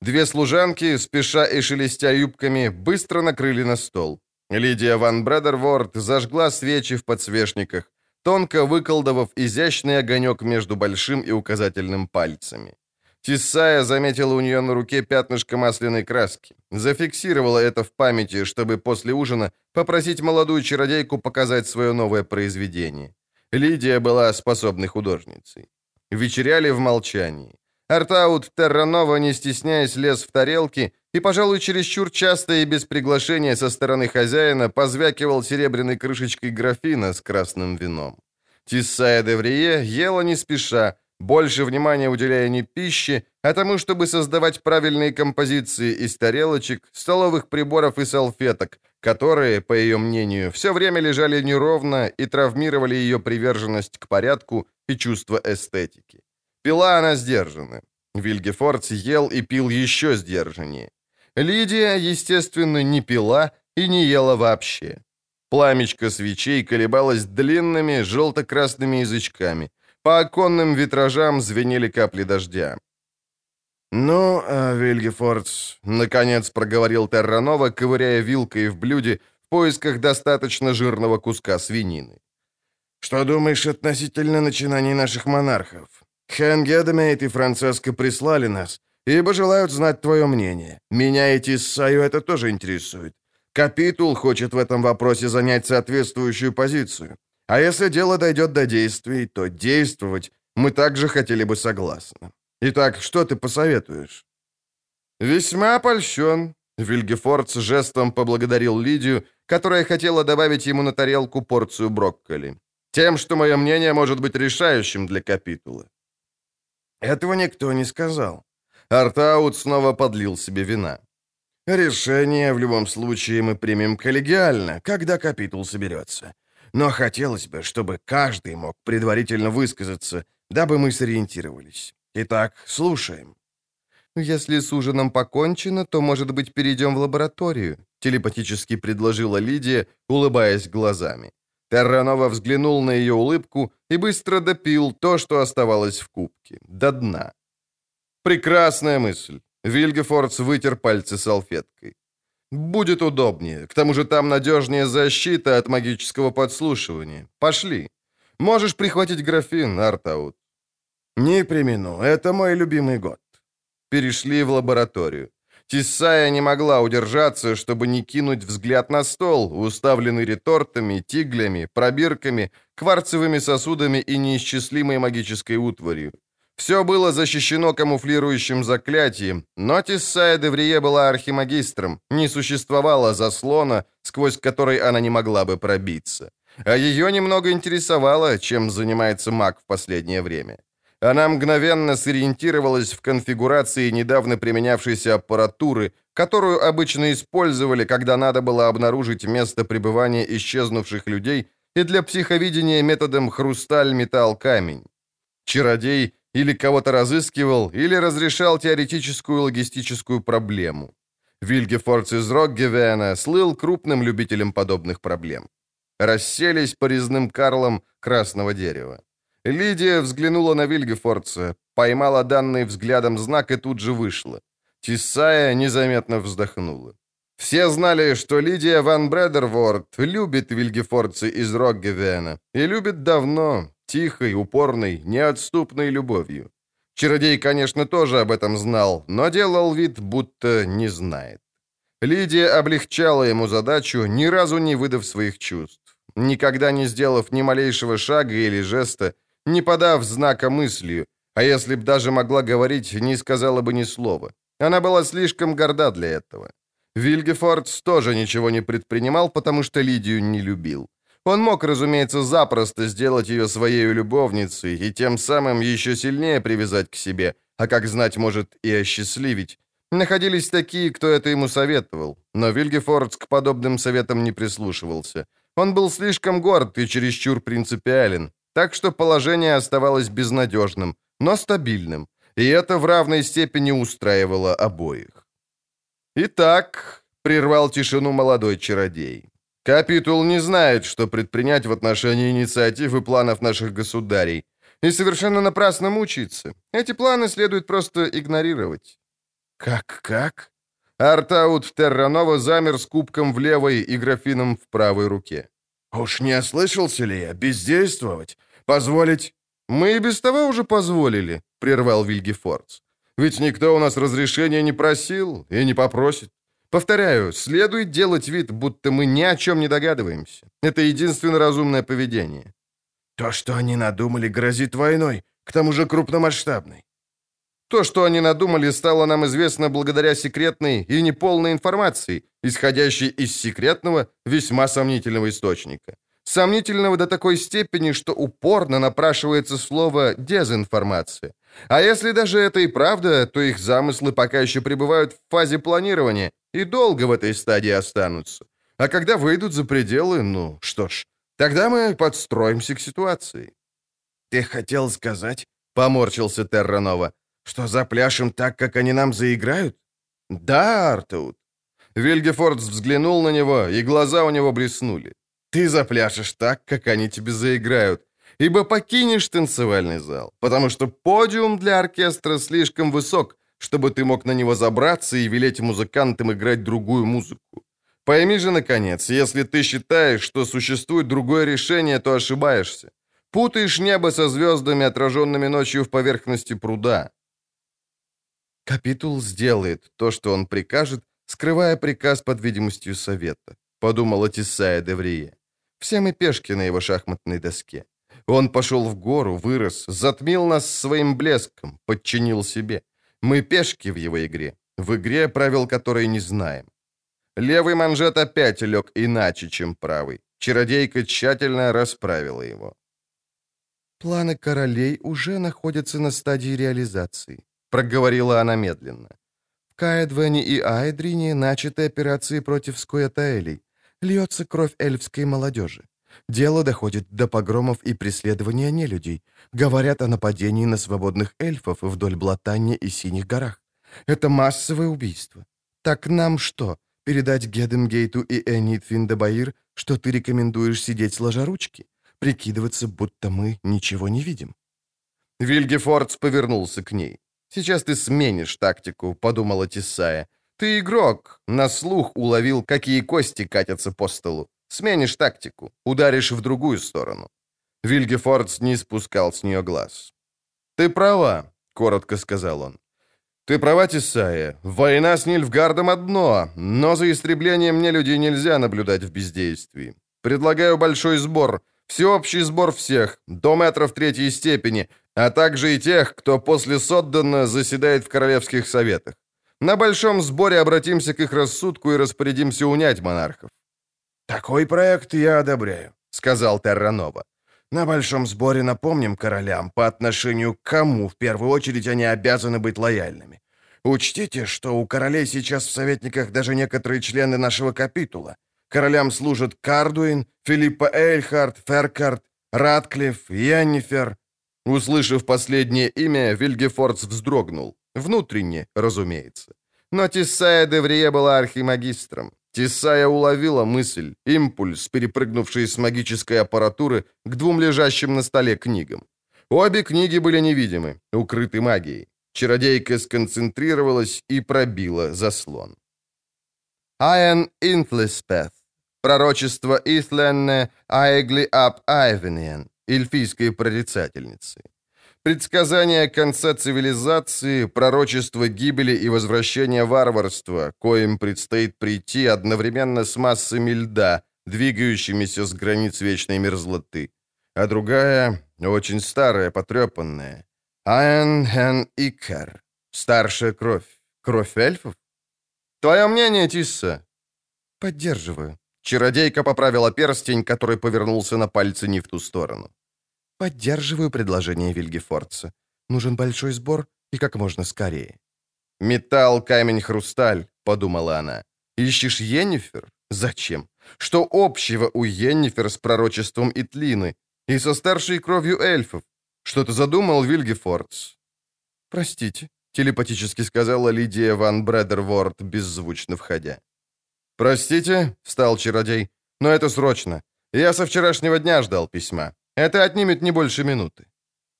Две служанки, спеша и шелестя юбками, быстро накрыли на стол. Лидия ван Бредерворд зажгла свечи в подсвечниках, тонко выколдовав изящный огонек между большим и указательным пальцами. Тиссая заметила у нее на руке пятнышко масляной краски. Зафиксировала это в памяти, чтобы после ужина попросить молодую чародейку показать свое новое произведение. Лидия была способной художницей. Вечеряли в молчании. Артаут Терранова, не стесняясь, лез в тарелки и, пожалуй, чересчур часто и без приглашения со стороны хозяина позвякивал серебряной крышечкой графина с красным вином. Тиссая Деврие ела не спеша, больше внимания уделяя не пище, а тому, чтобы создавать правильные композиции из тарелочек, столовых приборов и салфеток, которые, по ее мнению, все время лежали неровно и травмировали ее приверженность к порядку и чувство эстетики. Пила она сдержанно. Вильгефорд ел и пил еще сдержаннее. Лидия, естественно, не пила и не ела вообще. Пламечко свечей колебалось длинными желто-красными язычками. По оконным витражам звенели капли дождя. «Ну, а, Вильгефордс», — наконец проговорил Терранова, ковыряя вилкой в блюде в поисках достаточно жирного куска свинины. «Что думаешь относительно начинаний наших монархов? Хэн Гедемейт и Франциско прислали нас, ибо желают знать твое мнение. Меня и Тиссаю это тоже интересует. Капитул хочет в этом вопросе занять соответствующую позицию. А если дело дойдет до действий, то действовать мы также хотели бы согласно. Итак, что ты посоветуешь?» «Весьма польщен», — Вильгефорд с жестом поблагодарил Лидию, которая хотела добавить ему на тарелку порцию брокколи. «Тем, что мое мнение может быть решающим для капитула». Этого никто не сказал. Артаут снова подлил себе вина. Решение в любом случае мы примем коллегиально, когда капитул соберется. Но хотелось бы, чтобы каждый мог предварительно высказаться, дабы мы сориентировались. Итак, слушаем. «Если с ужином покончено, то, может быть, перейдем в лабораторию», телепатически предложила Лидия, улыбаясь глазами. Терранова взглянул на ее улыбку и быстро допил то, что оставалось в кубке, до дна. «Прекрасная мысль. Вильгефордс вытер пальцы салфеткой. «Будет удобнее. К тому же там надежнее защита от магического подслушивания. Пошли. Можешь прихватить графин, Артаут». «Не примену. Это мой любимый год». Перешли в лабораторию. Тисая не могла удержаться, чтобы не кинуть взгляд на стол, уставленный ретортами, тиглями, пробирками, кварцевыми сосудами и неисчислимой магической утварью. Все было защищено камуфлирующим заклятием, но Тиссая Деврие была архимагистром, не существовало заслона, сквозь который она не могла бы пробиться. А ее немного интересовало, чем занимается маг в последнее время. Она мгновенно сориентировалась в конфигурации недавно применявшейся аппаратуры, которую обычно использовали, когда надо было обнаружить место пребывания исчезнувших людей, и для психовидения методом хрусталь-металл-камень. Чародей или кого-то разыскивал, или разрешал теоретическую логистическую проблему. Вильгефордс из Роггевена слыл крупным любителем подобных проблем. Расселись по резным карлам красного дерева. Лидия взглянула на Вильгефордса, поймала данный взглядом знак и тут же вышла. Тисая незаметно вздохнула. Все знали, что Лидия ван Бредерворд любит Вильгефордса из Роггевена. И любит давно, тихой, упорной, неотступной любовью. Чародей, конечно, тоже об этом знал, но делал вид, будто не знает. Лидия облегчала ему задачу, ни разу не выдав своих чувств, никогда не сделав ни малейшего шага или жеста, не подав знака мыслью, а если б даже могла говорить, не сказала бы ни слова. Она была слишком горда для этого. Вильгефордс тоже ничего не предпринимал, потому что Лидию не любил. Он мог, разумеется, запросто сделать ее своей любовницей и тем самым еще сильнее привязать к себе, а как знать, может и осчастливить. Находились такие, кто это ему советовал, но Вильгефордс к подобным советам не прислушивался. Он был слишком горд и чересчур принципиален, так что положение оставалось безнадежным, но стабильным, и это в равной степени устраивало обоих. «Итак», — прервал тишину молодой чародей, Капитул не знает, что предпринять в отношении инициатив и планов наших государей. И совершенно напрасно мучиться. Эти планы следует просто игнорировать. Как-как? Артаут Терранова замер с кубком в левой и графином в правой руке. «Уж не ослышался ли я? Бездействовать? Позволить?» «Мы и без того уже позволили», — прервал Вильгефордс. Ведь никто у нас разрешения не просил и не попросит. Повторяю, следует делать вид, будто мы ни о чем не догадываемся. Это единственно разумное поведение. То, что они надумали, грозит войной, к тому же крупномасштабной. То, что они надумали, стало нам известно благодаря секретной и неполной информации, исходящей из секретного, весьма сомнительного источника. Сомнительного до такой степени, что упорно напрашивается слово «дезинформация». А если даже это и правда, то их замыслы пока еще пребывают в фазе планирования и долго в этой стадии останутся. А когда выйдут за пределы, ну что ж, тогда мы подстроимся к ситуации. «Ты хотел сказать, — поморщился Терранова, — что запляшем так, как они нам заиграют?» «Да, Артаут». Вильгефордс взглянул на него, и глаза у него блеснули. «Ты запляшешь так, как они тебе заиграют, ибо покинешь танцевальный зал, потому что подиум для оркестра слишком высок, чтобы ты мог на него забраться и велеть музыкантам играть другую музыку. Пойми же, наконец, если ты считаешь, что существует другое решение, то ошибаешься. Путаешь небо со звездами, отраженными ночью в поверхности пруда. Капитул сделает то, что он прикажет, скрывая приказ под видимостью совета, подумала Тисая Деврие. Все мы пешки на его шахматной доске. Он пошел в гору, вырос, затмил нас своим блеском, подчинил себе. Мы пешки в его игре, в игре, правил которой не знаем. Левый манжет опять лег иначе, чем правый. Чародейка тщательно расправила его. «Планы королей уже находятся на стадии реализации», — проговорила она медленно. «В Каэдвене и Айдрине начаты операции против Скуэтаэлей. Льется кровь эльфской молодежи. Дело доходит до погромов и преследования нелюдей. Говорят о нападении на свободных эльфов вдоль Блатанья и Синих горах. Это массовое убийство. Так нам что, передать Гедемгейту и Энит Финдебаир, что ты рекомендуешь сидеть сложа ручки? Прикидываться, будто мы ничего не видим?» Вильгефордс повернулся к ней. «Сейчас ты сменишь тактику», — подумала Тесая. «Ты игрок, на слух уловил, какие кости катятся по столу. Сменишь тактику, ударишь в другую сторону». Вильгефордс не спускал с нее глаз. «Ты права», — коротко сказал он. «Ты права, Тесая. Война с Нильфгардом одно, но за истреблением мне людей нельзя наблюдать в бездействии. Предлагаю большой сбор, всеобщий сбор всех, до метров третьей степени, а также и тех, кто после Соддана заседает в королевских советах. На большом сборе обратимся к их рассудку и распорядимся унять монархов. «Такой проект я одобряю», — сказал Терранова. «На большом сборе напомним королям, по отношению к кому в первую очередь они обязаны быть лояльными. Учтите, что у королей сейчас в советниках даже некоторые члены нашего капитула. Королям служат Кардуин, Филиппа Эйльхард, Феркард, Ратклифф, Яннифер». Услышав последнее имя, Вильгефордс вздрогнул. Внутренне, разумеется. Но Тиссая Деврие была архимагистром. Тесая уловила мысль, импульс, перепрыгнувший с магической аппаратуры к двум лежащим на столе книгам. Обе книги были невидимы, укрыты магией. Чародейка сконцентрировалась и пробила заслон. Айн Интлеспeth. Пророчество Исленне Айгли Ап Айвенен, эльфийской прорицательницы. Предсказание конца цивилизации, пророчество гибели и возвращения варварства, коим предстоит прийти одновременно с массами льда, двигающимися с границ вечной мерзлоты. А другая, очень старая, потрепанная. Айн Хен Икер. Старшая кровь. Кровь эльфов? Твое мнение, Тисса? Поддерживаю. Чародейка поправила перстень, который повернулся на пальце не в ту сторону. Поддерживаю предложение Вильгефорца. Нужен большой сбор и как можно скорее. «Металл, камень, хрусталь», — подумала она. «Ищешь Йеннифер? Зачем? Что общего у Йеннифер с пророчеством Итлины и со старшей кровью эльфов? Что ты задумал, Вильгефордс?» «Простите», — телепатически сказала Лидия ван Бредерворд, беззвучно входя. «Простите», — встал чародей, — «но это срочно. Я со вчерашнего дня ждал письма. Это отнимет не больше минуты.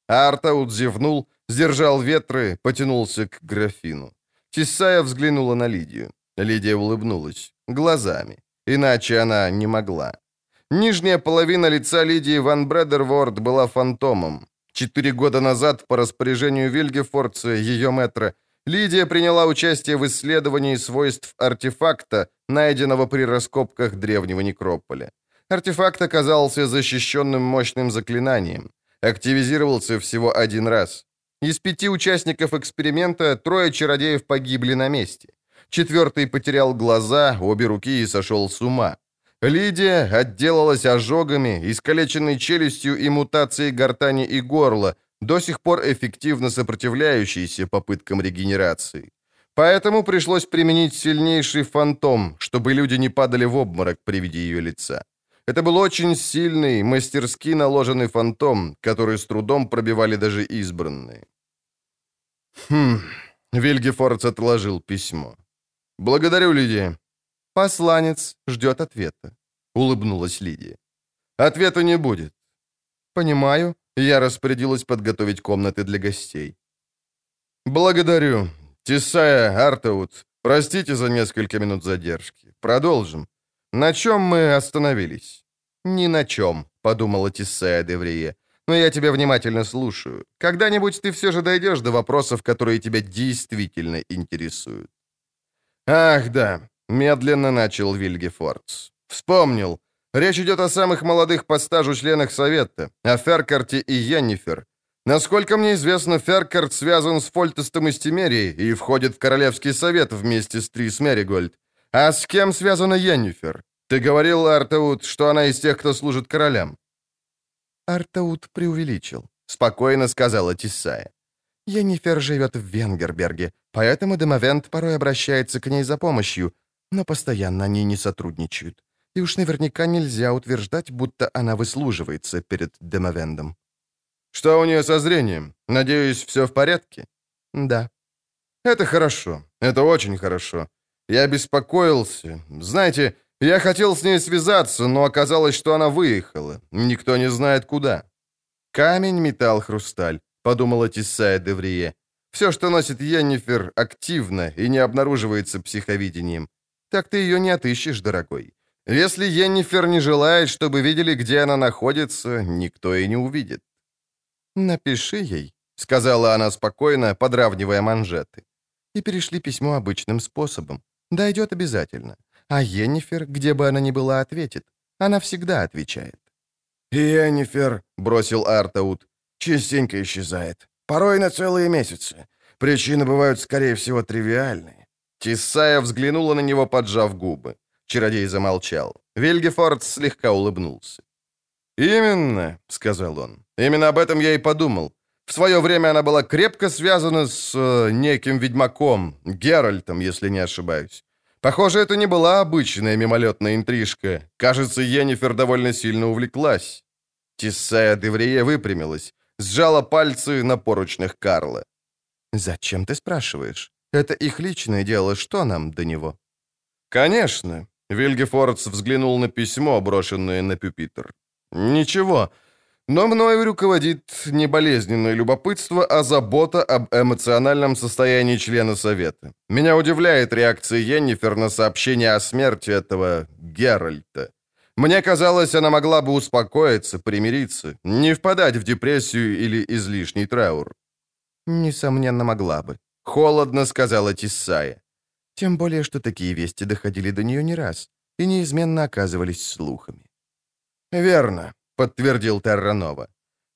Артаут зевнул, сдержал ветры, потянулся к графину. Тисая взглянула на Лидию. Лидия улыбнулась. Глазами. Иначе она не могла. Нижняя половина лица Лидии Ван Бредерворд была фантомом. Четыре года назад по распоряжению Вильгефорца, ее мэтра, Лидия приняла участие в исследовании свойств артефакта, найденного при раскопках древнего некрополя. Артефакт оказался защищенным мощным заклинанием. Активизировался всего один раз. Из пяти участников эксперимента трое чародеев погибли на месте. Четвертый потерял глаза, обе руки и сошел с ума. Лидия отделалась ожогами, искалеченной челюстью и мутацией гортани и горла, до сих пор эффективно сопротивляющейся попыткам регенерации. Поэтому пришлось применить сильнейший фантом, чтобы люди не падали в обморок при виде ее лица. Это был очень сильный, мастерски наложенный фантом, который с трудом пробивали даже избранные. Хм, Вильгефордс отложил письмо. «Благодарю, Лидия». «Посланец ждет ответа», — улыбнулась Лидия. «Ответа не будет». «Понимаю. Я распорядилась подготовить комнаты для гостей». «Благодарю. Тесая, Артаут, простите за несколько минут задержки. Продолжим. На чем мы остановились?» «Ни на чем», — подумала Тесая Деврие. «Но я тебя внимательно слушаю. Когда-нибудь ты все же дойдешь до вопросов, которые тебя действительно интересуют». «Ах, да», — медленно начал Вильгефордс. «Вспомнил. Речь идет о самых молодых по стажу членах Совета, о Феркарте и Йеннифер. Насколько мне известно, Феркарт связан с Фольтестом из Тимерии и входит в Королевский Совет вместе с Трис Меригольд. А с кем связана Йеннифер? Ты говорил, Артаут, что она из тех, кто служит королям. Артаут преувеличил, спокойно сказала Тисая. Йеннифер живет в Венгерберге, поэтому Демовент порой обращается к ней за помощью, но постоянно они не сотрудничают. И уж наверняка нельзя утверждать, будто она выслуживается перед Демовендом. «Что у нее со зрением? Надеюсь, все в порядке?» «Да». «Это хорошо. Это очень хорошо. Я беспокоился. Знаете, я хотел с ней связаться, но оказалось, что она выехала. Никто не знает куда». «Камень, металл, хрусталь», — подумала Тисая Деврие. «Все, что носит Йеннифер, активно и не обнаруживается психовидением. Так ты ее не отыщешь, дорогой. Если Йеннифер не желает, чтобы видели, где она находится, никто и не увидит». «Напиши ей», — сказала она спокойно, подравнивая манжеты. И перешли письмо обычным способом. Дойдет обязательно. А Йеннифер, где бы она ни была, ответит. Она всегда отвечает. «Йеннифер», — бросил Артаут, — «частенько исчезает. Порой на целые месяцы. Причины бывают, скорее всего, тривиальные». Тисая взглянула на него, поджав губы. Чародей замолчал. Вильгефорд слегка улыбнулся. «Именно», — сказал он. «Именно об этом я и подумал. В свое время она была крепко связана с э, неким ведьмаком, Геральтом, если не ошибаюсь. Похоже, это не была обычная мимолетная интрижка. Кажется, Йеннифер довольно сильно увлеклась. Тиссая Деврие выпрямилась, сжала пальцы на поручнях Карла. «Зачем ты спрашиваешь? Это их личное дело, что нам до него?» «Конечно», — Вильгефордс взглянул на письмо, брошенное на пюпитр. «Ничего, но мною руководит не болезненное любопытство, а забота об эмоциональном состоянии члена Совета. Меня удивляет реакция Йеннифер на сообщение о смерти этого Геральта. Мне казалось, она могла бы успокоиться, примириться, не впадать в депрессию или излишний траур. «Несомненно, могла бы», — холодно сказала Тиссая. Тем более, что такие вести доходили до нее не раз и неизменно оказывались слухами. «Верно», подтвердил Терранова.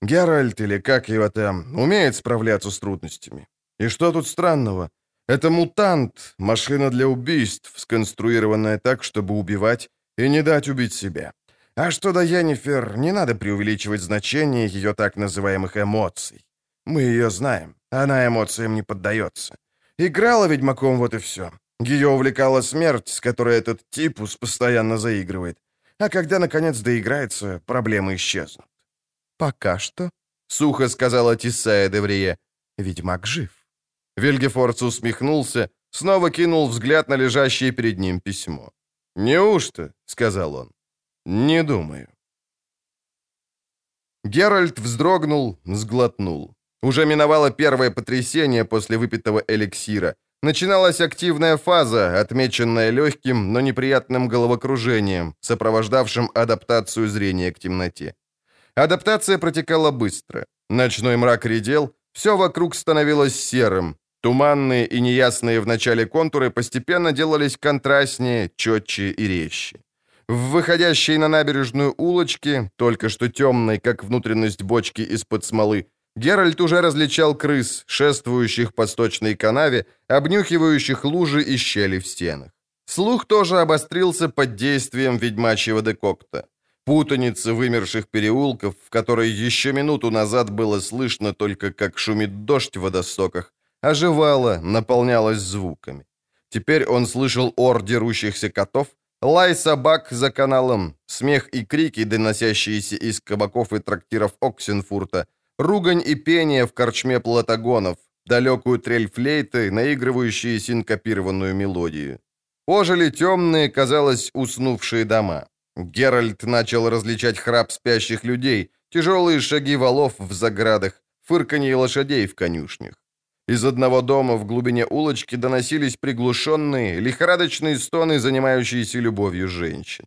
Геральт, или как его там, умеет справляться с трудностями. И что тут странного? Это мутант, машина для убийств, сконструированная так, чтобы убивать и не дать убить себя. А что до Йеннифер, не надо преувеличивать значение ее так называемых эмоций. Мы ее знаем, она эмоциям не поддается. Играла ведьмаком, вот и все. Ее увлекала смерть, с которой этот типус постоянно заигрывает. А когда, наконец, доиграется, проблемы исчезнут. «Пока что», — сухо сказала Тисая Деврие, — «ведьмак жив». Вильгефордс усмехнулся, снова кинул взгляд на лежащее перед ним письмо. «Неужто?» — сказал он. «Не думаю». Геральт вздрогнул, сглотнул. Уже миновало первое потрясение после выпитого эликсира. Начиналась активная фаза, отмеченная легким, но неприятным головокружением, сопровождавшим адаптацию зрения к темноте. Адаптация протекала быстро. Ночной мрак редел, все вокруг становилось серым. Туманные и неясные в начале контуры постепенно делались контрастнее, четче и резче. В выходящей на набережную улочке, только что темной, как внутренность бочки из-под смолы, Геральт уже различал крыс, шествующих по сточной канаве, обнюхивающих лужи и щели в стенах. Слух тоже обострился под действием ведьмачьего декокта. Путаница вымерших переулков, в которой еще минуту назад было слышно только, как шумит дождь в водостоках, оживала, наполнялась звуками. Теперь он слышал ор дерущихся котов, лай собак за каналом, смех и крики, доносящиеся из кабаков и трактиров Оксенфурта, ругань и пение в корчме платагонов, далекую трель флейты, наигрывающие синкопированную мелодию. Ожили темные, казалось, уснувшие дома. Геральт начал различать храп спящих людей, тяжелые шаги валов в заградах, фырканье лошадей в конюшнях. Из одного дома в глубине улочки доносились приглушенные, лихорадочные стоны, занимающиеся любовью женщин.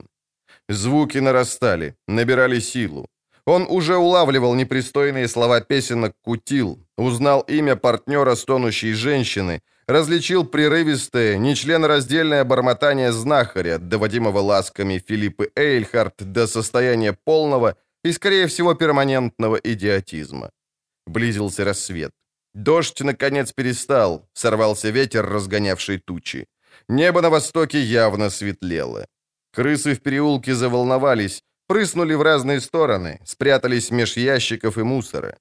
Звуки нарастали, набирали силу. Он уже улавливал непристойные слова песенок «Кутил», узнал имя партнера стонущей женщины, различил прерывистое, нечленораздельное бормотание знахаря, доводимого ласками Филиппы Эйльхарт до состояния полного и, скорее всего, перманентного идиотизма. Близился рассвет. Дождь, наконец, перестал, сорвался ветер, разгонявший тучи. Небо на востоке явно светлело. Крысы в переулке заволновались, прыснули в разные стороны, спрятались меж ящиков и мусора.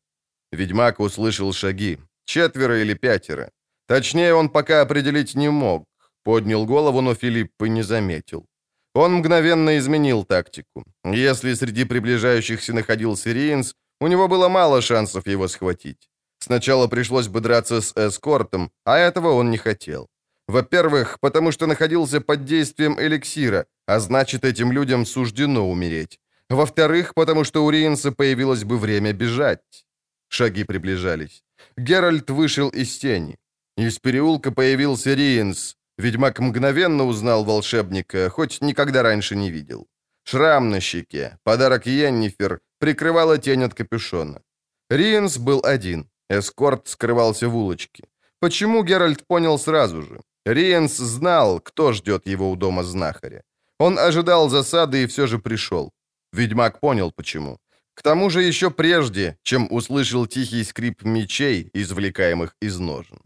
Ведьмак услышал шаги, четверо или пятеро. Точнее, он пока определить не мог. Поднял голову, но Филипп не заметил. Он мгновенно изменил тактику. Если среди приближающихся находился Риенс, у него было мало шансов его схватить. Сначала пришлось бы драться с эскортом, а этого он не хотел. Во-первых, потому что находился под действием эликсира, а значит, этим людям суждено умереть. Во-вторых, потому что у Риенса появилось бы время бежать. Шаги приближались. Геральт вышел из тени. Из переулка появился Риенс. Ведьмак мгновенно узнал волшебника, хоть никогда раньше не видел. Шрам на щеке, подарок Йеннифер, прикрывала тень от капюшона. Риенс был один, эскорт скрывался в улочке. Почему Геральт понял сразу же? Риенс знал, кто ждет его у дома знахаря. Он ожидал засады и все же пришел. Ведьмак понял, почему. К тому же еще прежде, чем услышал тихий скрип мечей, извлекаемых из ножен.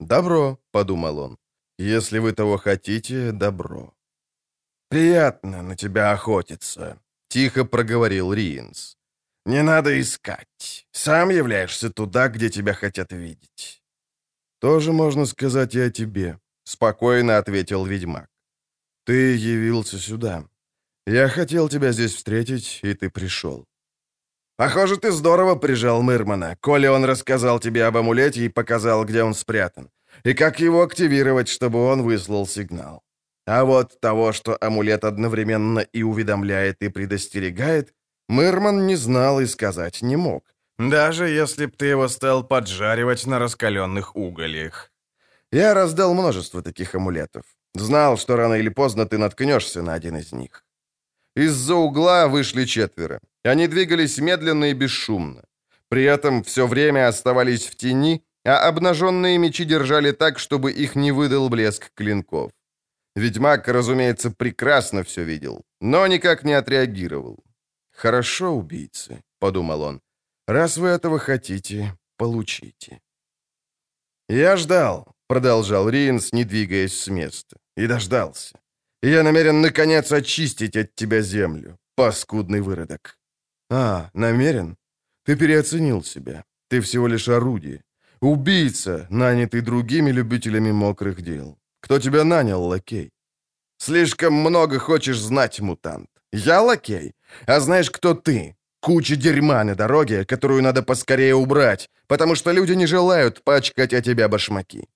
«Добро», — подумал он. «Если вы того хотите, добро». «Приятно на тебя охотиться», — тихо проговорил Риенс. «Не надо искать. Сам являешься туда, где тебя хотят видеть». «Тоже можно сказать и о тебе», — спокойно ответил ведьмак. «Ты явился сюда. Я хотел тебя здесь встретить, и ты пришел». «Похоже, ты здорово прижал Мырмана, коли он рассказал тебе об амулете и показал, где он спрятан, и как его активировать, чтобы он выслал сигнал. А вот того, что амулет одновременно и уведомляет, и предостерегает, Мырман не знал и сказать не мог, даже если б ты его стал поджаривать на раскаленных угольях. Я раздал множество таких амулетов. Знал, что рано или поздно ты наткнешься на один из них. Из-за угла вышли четверо. Они двигались медленно и бесшумно. При этом все время оставались в тени, а обнаженные мечи держали так, чтобы их не выдал блеск клинков. Ведьмак, разумеется, прекрасно все видел, но никак не отреагировал. «Хорошо, убийцы», — подумал он. «Раз вы этого хотите, получите». «Я ждал», — продолжал Ринс, не двигаясь с места, и дождался. «Я намерен, наконец, очистить от тебя землю, паскудный выродок». «А, намерен? Ты переоценил себя. Ты всего лишь орудие. Убийца, нанятый другими любителями мокрых дел. Кто тебя нанял, лакей?» «Слишком много хочешь знать, мутант. Я лакей. А знаешь, кто ты? Куча дерьма на дороге, которую надо поскорее убрать, потому что люди не желают пачкать о тебя башмаки.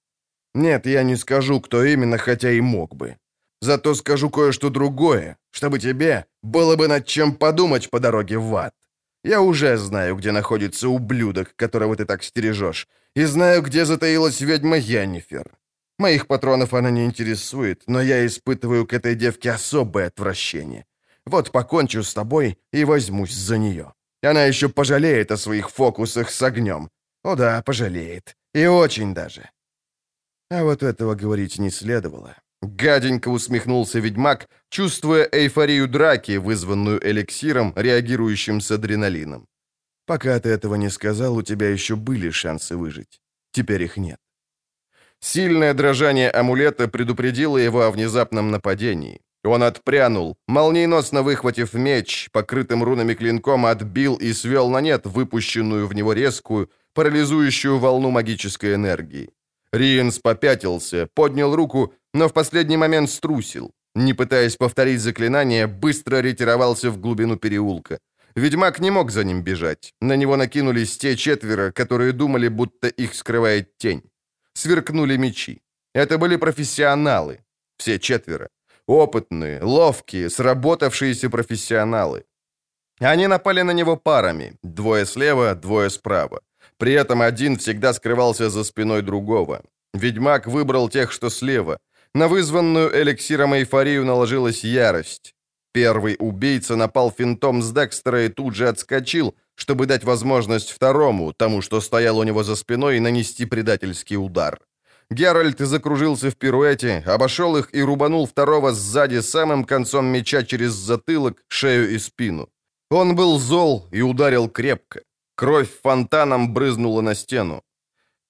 Нет, я не скажу, кто именно, хотя и мог бы. Зато скажу кое-что другое, чтобы тебе было бы над чем подумать по дороге в ад. Я уже знаю, где находится ублюдок, которого ты так стережешь, и знаю, где затаилась ведьма Яннифер. Моих патронов она не интересует, но я испытываю к этой девке особое отвращение. Вот покончу с тобой и возьмусь за нее. Она еще пожалеет о своих фокусах с огнем. О да, пожалеет. И очень даже. А вот этого говорить не следовало. Гаденько усмехнулся ведьмак, чувствуя эйфорию драки, вызванную эликсиром, реагирующим с адреналином. Пока ты этого не сказал, у тебя еще были шансы выжить. Теперь их нет. Сильное дрожание амулета предупредило его о внезапном нападении. Он отпрянул, молниеносно выхватив меч, покрытым рунами клинком, отбил и свел на нет выпущенную в него резкую, парализующую волну магической энергии. Риенс попятился, поднял руку, но в последний момент струсил. Не пытаясь повторить заклинание, быстро ретировался в глубину переулка. Ведьмак не мог за ним бежать. На него накинулись те четверо, которые думали, будто их скрывает тень. Сверкнули мечи. Это были профессионалы. Все четверо. Опытные, ловкие, сработавшиеся профессионалы. Они напали на него парами. Двое слева, двое справа. При этом один всегда скрывался за спиной другого. Ведьмак выбрал тех, что слева. На вызванную эликсиром эйфорию наложилась ярость. Первый убийца напал финтом с Декстера и тут же отскочил, чтобы дать возможность второму, тому, что стоял у него за спиной, нанести предательский удар. Геральт закружился в пируэте, обошел их и рубанул второго сзади самым концом меча через затылок, шею и спину. Он был зол и ударил крепко. Кровь фонтаном брызнула на стену.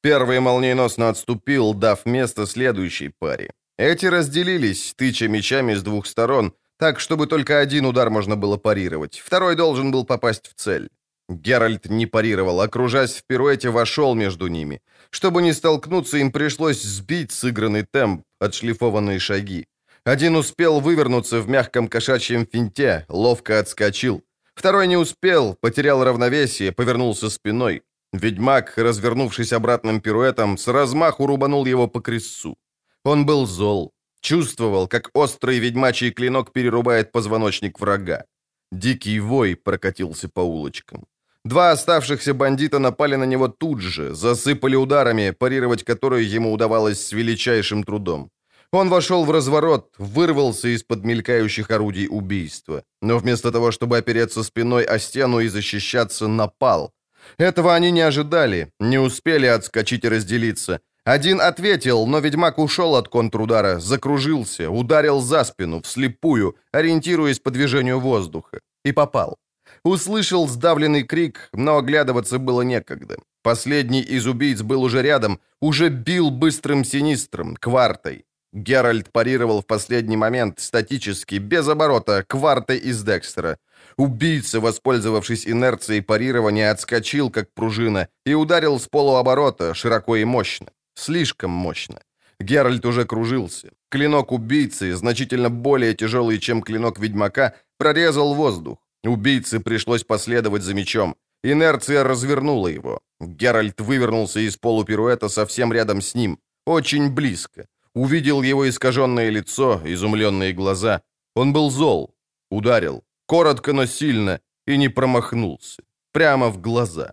Первый молниеносно отступил, дав место следующей паре. Эти разделились, тыча мечами с двух сторон, так, чтобы только один удар можно было парировать. Второй должен был попасть в цель. Геральт не парировал, окружаясь в пируэте, вошел между ними. Чтобы не столкнуться, им пришлось сбить сыгранный темп, отшлифованные шаги. Один успел вывернуться в мягком кошачьем финте, ловко отскочил. Второй не успел, потерял равновесие, повернулся спиной. Ведьмак, развернувшись обратным пируэтом, с размаху рубанул его по крестцу. Он был зол, чувствовал, как острый ведьмачий клинок перерубает позвоночник врага. Дикий вой прокатился по улочкам. Два оставшихся бандита напали на него тут же, засыпали ударами, парировать которые ему удавалось с величайшим трудом. Он вошел в разворот, вырвался из-под мелькающих орудий убийства. Но вместо того, чтобы опереться спиной о стену и защищаться, напал. Этого они не ожидали, не успели отскочить и разделиться. Один ответил, но ведьмак ушел от контрудара, закружился, ударил за спину, вслепую, ориентируясь по движению воздуха. И попал. Услышал сдавленный крик, но оглядываться было некогда. Последний из убийц был уже рядом, уже бил быстрым синистром, квартой. Геральт парировал в последний момент, статически, без оборота, квартой из Декстера. Убийца, воспользовавшись инерцией парирования, отскочил, как пружина, и ударил с полуоборота, широко и мощно. Слишком мощно. Геральт уже кружился. Клинок убийцы, значительно более тяжелый, чем клинок ведьмака, прорезал воздух. Убийце пришлось последовать за мечом. Инерция развернула его. Геральт вывернулся из полупируэта совсем рядом с ним, очень близко. Увидел его искаженное лицо, изумленные глаза. Он был зол. Ударил. Коротко, но сильно. И не промахнулся. Прямо в глаза.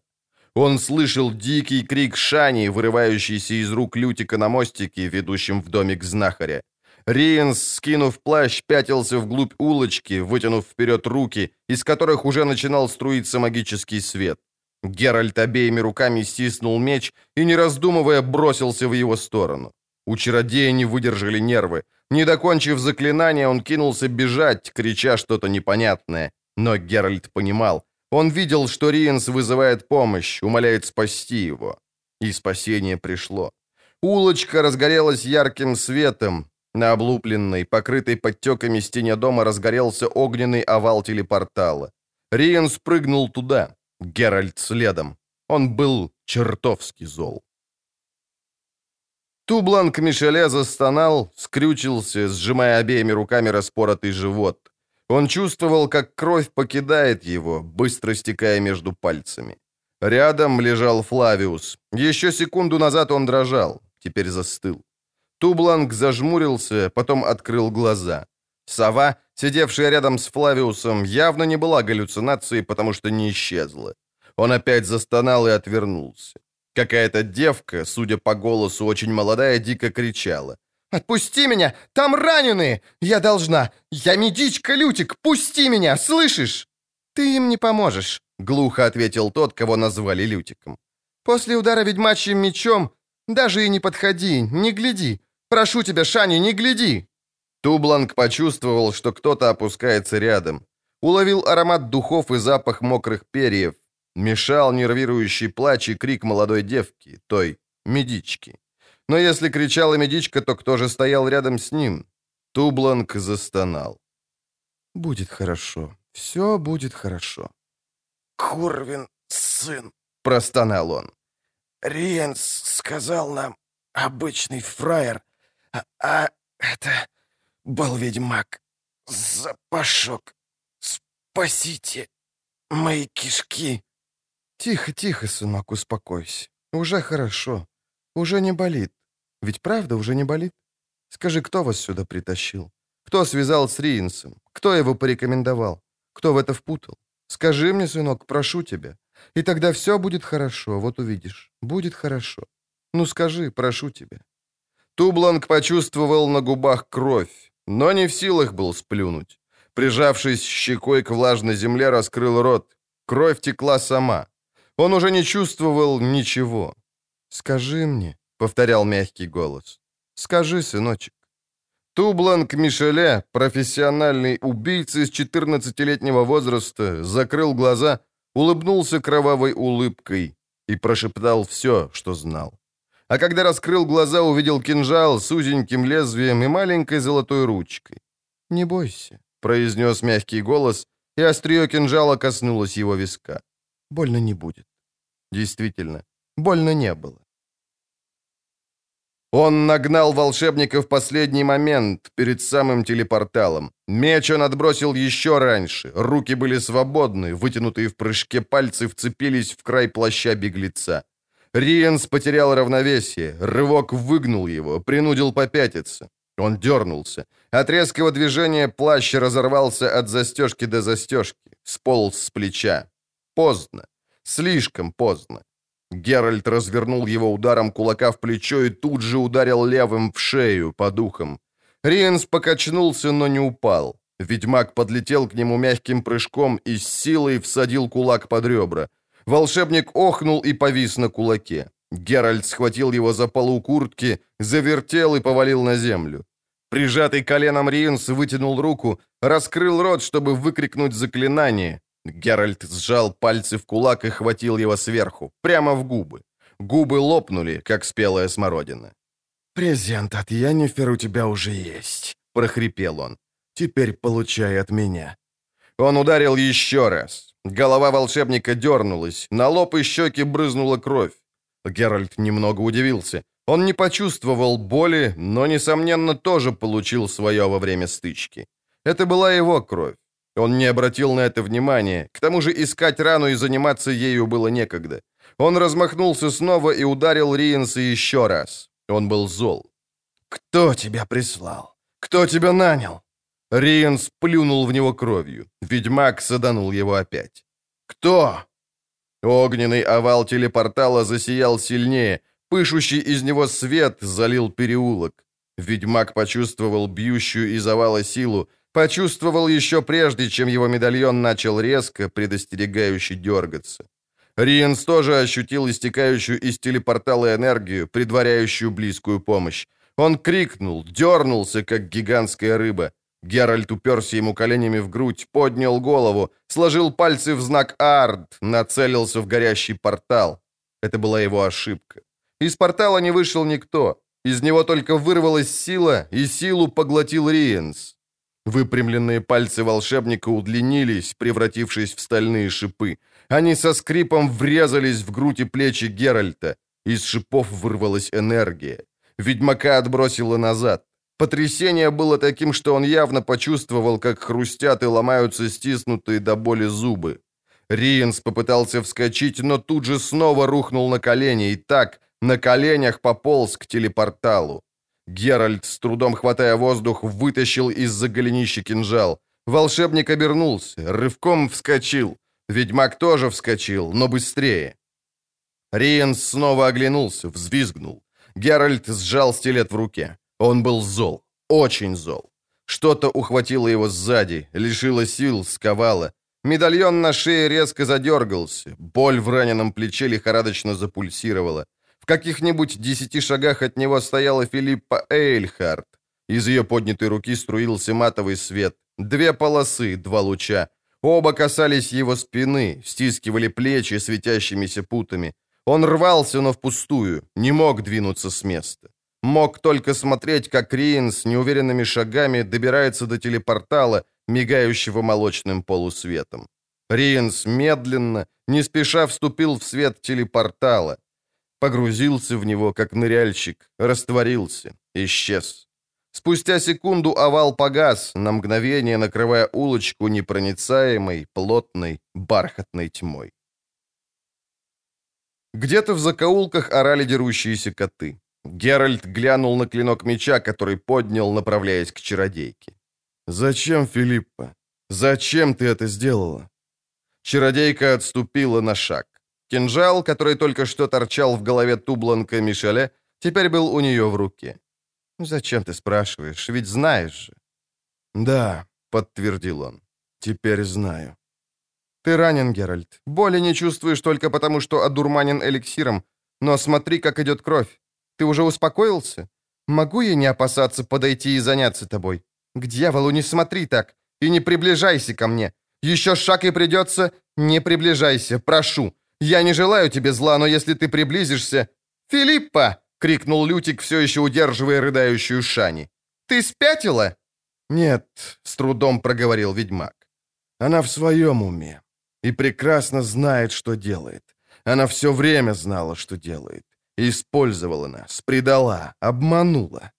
Он слышал дикий крик Шани, вырывающийся из рук Лютика на мостике, ведущем в домик знахаря. Риенс, скинув плащ, пятился вглубь улочки, вытянув вперед руки, из которых уже начинал струиться магический свет. Геральт обеими руками стиснул меч и, не раздумывая, бросился в его сторону. У чародея не выдержали нервы. Не докончив заклинание, он кинулся бежать, крича что-то непонятное. Но Геральт понимал. Он видел, что Риенс вызывает помощь, умоляет спасти его. И спасение пришло. Улочка разгорелась ярким светом. На облупленной, покрытой подтеками стене дома разгорелся огненный овал телепортала. Риенс прыгнул туда. Геральт следом. Он был чертовски зол. Тубланг Мишеля застонал, скрючился, сжимая обеими руками распоротый живот. Он чувствовал, как кровь покидает его, быстро стекая между пальцами. Рядом лежал Флавиус. Еще секунду назад он дрожал, теперь застыл. Тубланг зажмурился, потом открыл глаза. Сова, сидевшая рядом с Флавиусом, явно не была галлюцинацией, потому что не исчезла. Он опять застонал и отвернулся. Какая-то девка, судя по голосу, очень молодая, дико кричала. «Отпусти меня! Там раненые! Я должна! Я медичка Лютик! Пусти меня! Слышишь?» «Ты им не поможешь», — глухо ответил тот, кого назвали Лютиком. «После удара ведьмачьим мечом Даже и не подходи, не гляди. Прошу тебя, Шани, не гляди!» Тубланг почувствовал, что кто-то опускается рядом. Уловил аромат духов и запах мокрых перьев. Мешал нервирующий плач и крик молодой девки, той медички. Но если кричала медичка, то кто же стоял рядом с ним? Тубланг застонал. «Будет хорошо. Все будет хорошо». «Курвин, сын», — простонал он. «Риенс сказал нам, обычный фраер, а, а это был ведьмак. Запашок. Спасите мои кишки». «Тихо, тихо, сынок, успокойся. Уже хорошо. Уже не болит. Ведь правда уже не болит? Скажи, кто вас сюда притащил? Кто связал с Риенсом? Кто его порекомендовал? Кто в это впутал? Скажи мне, сынок, прошу тебя. И тогда все будет хорошо, вот увидишь. Будет хорошо. Ну скажи, прошу тебя». Тубланг почувствовал на губах кровь, но не в силах был сплюнуть. Прижавшись щекой к влажной земле, раскрыл рот. Кровь текла сама. Он уже не чувствовал ничего. «Скажи мне», — повторял мягкий голос. «Скажи, сыночек». Тубланг Мишеля, профессиональный убийца с 14-летнего возраста, закрыл глаза, улыбнулся кровавой улыбкой и прошептал все, что знал. А когда раскрыл глаза, увидел кинжал с узеньким лезвием и маленькой золотой ручкой. «Не бойся», — произнес мягкий голос, и острие кинжала коснулось его виска. «Больно не будет». Действительно, больно не было. Он нагнал волшебника в последний момент, перед самым телепорталом. Меч он отбросил еще раньше. Руки были свободны, вытянутые в прыжке пальцы вцепились в край плаща беглеца. Риенс потерял равновесие, рывок выгнул его, принудил попятиться. Он дернулся. От резкого движения плащ разорвался от застежки до застежки, сполз с плеча. Поздно. Слишком поздно. Геральт развернул его ударом кулака в плечо и тут же ударил левым в шею по духам. Риенс покачнулся, но не упал. Ведьмак подлетел к нему мягким прыжком и с силой всадил кулак под ребра. Волшебник охнул и повис на кулаке. Геральт схватил его за полу куртки, завертел и повалил на землю. Прижатый коленом Риенс вытянул руку, раскрыл рот, чтобы выкрикнуть заклинание. Геральт сжал пальцы в кулак и хватил его сверху, прямо в губы. Губы лопнули, как спелая смородина. «Презент от Яннифер у тебя уже есть», — прохрипел он. «Теперь получай от меня». Он ударил еще раз. Голова волшебника дернулась, на лоб и щеки брызнула кровь. Геральт немного удивился. Он не почувствовал боли, но, несомненно, тоже получил свое во время стычки. Это была его кровь. Он не обратил на это внимания. К тому же искать рану и заниматься ею было некогда. Он размахнулся снова и ударил Риенса еще раз. Он был зол. «Кто тебя прислал? Кто тебя нанял?» Риенс плюнул в него кровью. Ведьмак саданул его опять. «Кто?» Огненный овал телепортала засиял сильнее. Пышущий из него свет залил переулок. Ведьмак почувствовал бьющую из овала силу, Почувствовал еще прежде, чем его медальон начал резко, предостерегающе дергаться. Риенс тоже ощутил истекающую из телепортала энергию, предваряющую близкую помощь. Он крикнул, дернулся, как гигантская рыба. Геральт уперся ему коленями в грудь, поднял голову, сложил пальцы в знак «Ард», нацелился в горящий портал. Это была его ошибка. Из портала не вышел никто. Из него только вырвалась сила, и силу поглотил Риенс. Выпрямленные пальцы волшебника удлинились, превратившись в стальные шипы. Они со скрипом врезались в грудь и плечи Геральта. Из шипов вырвалась энергия. Ведьмака отбросило назад. Потрясение было таким, что он явно почувствовал, как хрустят и ломаются стиснутые до боли зубы. Риенс попытался вскочить, но тут же снова рухнул на колени и так, на коленях пополз к телепорталу. Геральт, с трудом хватая воздух, вытащил из-за голенища кинжал. Волшебник обернулся, рывком вскочил. Ведьмак тоже вскочил, но быстрее. Риенс снова оглянулся, взвизгнул. Геральт сжал стилет в руке. Он был зол, очень зол. Что-то ухватило его сзади, лишило сил, сковало. Медальон на шее резко задергался, боль в раненом плече лихорадочно запульсировала. Каких-нибудь десяти шагах от него стояла Филиппа Эйльхарт. Из ее поднятой руки струился матовый свет. Две полосы, два луча. Оба касались его спины, стискивали плечи светящимися путами. Он рвался, но впустую, не мог двинуться с места. Мог только смотреть, как Риен с неуверенными шагами добирается до телепортала, мигающего молочным полусветом. Риенс медленно, не спеша вступил в свет телепортала. Погрузился в него, как ныряльщик, растворился, исчез. Спустя секунду овал погас, на мгновение накрывая улочку непроницаемой, плотной, бархатной тьмой. Где-то в закоулках орали дерущиеся коты. Геральт глянул на клинок меча, который поднял, направляясь к чародейке. «Зачем, Филиппа? Зачем ты это сделала?» Чародейка отступила на шаг. Кинжал, который только что торчал в голове Тубланка Мишеля, теперь был у нее в руке. «Зачем ты спрашиваешь? Ведь знаешь же». «Да», — подтвердил он, — «теперь знаю». «Ты ранен, Геральт. Боли не чувствуешь только потому, что одурманен эликсиром. Но смотри, как идет кровь. Ты уже успокоился? Могу я не опасаться подойти и заняться тобой? К дьяволу не смотри так и не приближайся ко мне. Еще шаг и придется. Не приближайся, прошу. Я не желаю тебе зла, но если ты приблизишься... Филиппа! — крикнул Лютик, все еще удерживая рыдающую Шани. «Ты спятила?» «Нет», — с трудом проговорил ведьмак. «Она в своем уме и прекрасно знает, что делает. Она все время знала, что делает. Использовала нас, предала, обманула».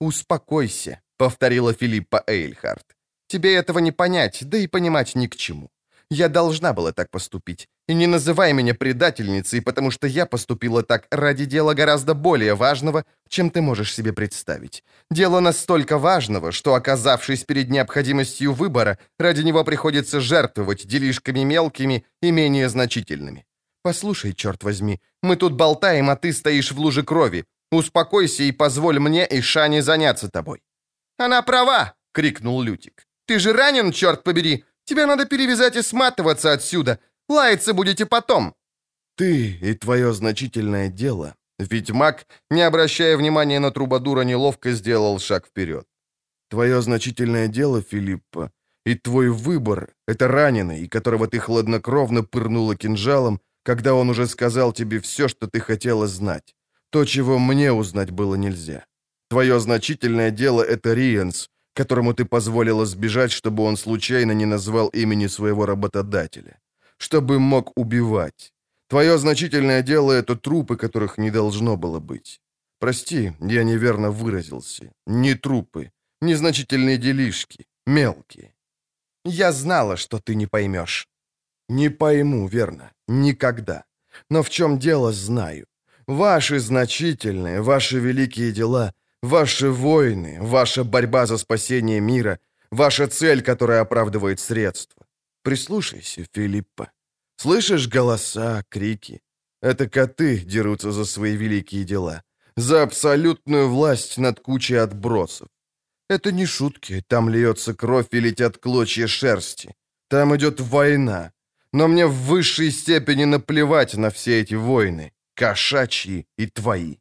«Успокойся», — повторила Филиппа Эйльхарт. «Тебе этого не понять, да и понимать ни к чему. Я должна была так поступить. И не называй меня предательницей, потому что я поступила так ради дела гораздо более важного, чем ты можешь себе представить. Дело настолько важного, что, оказавшись перед необходимостью выбора, ради него приходится жертвовать делишками мелкими и менее значительными. Послушай, черт возьми, мы тут болтаем, а ты стоишь в луже крови. Успокойся и позволь мне и Шане заняться тобой». «Она права!» — крикнул Лютик. «Ты же ранен, черт побери! Тебе надо перевязать и сматываться отсюда. Лаяться будете потом». «Ты и твое значительное дело». Ведьмак, не обращая внимания на Трубадура, неловко сделал шаг вперед. «Твое значительное дело, Филиппа, и твой выбор — это раненый, которого ты хладнокровно пырнула кинжалом, когда он уже сказал тебе все, что ты хотела знать. То, чего мне узнать было нельзя. Твое значительное дело — это Риенс, которому ты позволила сбежать, чтобы он случайно не назвал имени своего работодателя. Чтобы мог убивать. Твое значительное дело — это трупы, которых не должно было быть. Прости, я неверно выразился. Не трупы, незначительные делишки, мелкие. Я знала, что ты не поймешь. Не пойму, верно, никогда. Но в чем дело, знаю. Ваши значительные, ваши великие дела — Ваши войны, ваша борьба за спасение мира, ваша цель, которая оправдывает средства. Прислушайся, Филиппа. Слышишь голоса, крики? Это коты дерутся за свои великие дела, за абсолютную власть над кучей отбросов. Это не шутки, там льется кровь и летят клочья шерсти. Там идет война. Но мне в высшей степени наплевать на все эти войны, кошачьи и твои.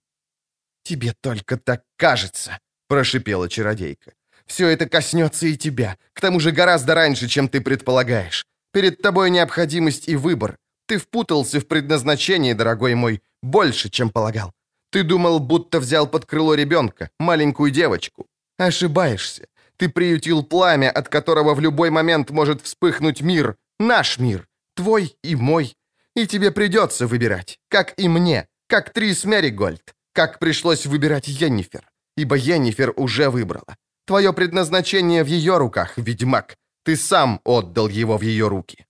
«Тебе только так кажется», — прошипела чародейка. «Все это коснется и тебя, к тому же гораздо раньше, чем ты предполагаешь. Перед тобой необходимость и выбор. Ты впутался в предназначение, дорогой мой, больше, чем полагал. Ты думал, будто взял под крыло ребенка, маленькую девочку. Ошибаешься. Ты приютил пламя, от которого в любой момент может вспыхнуть мир, наш мир, твой и мой. И тебе придется выбирать, как и мне, как Трис Меригольд как пришлось выбирать Йеннифер, ибо Йеннифер уже выбрала. Твое предназначение в ее руках, ведьмак. Ты сам отдал его в ее руки».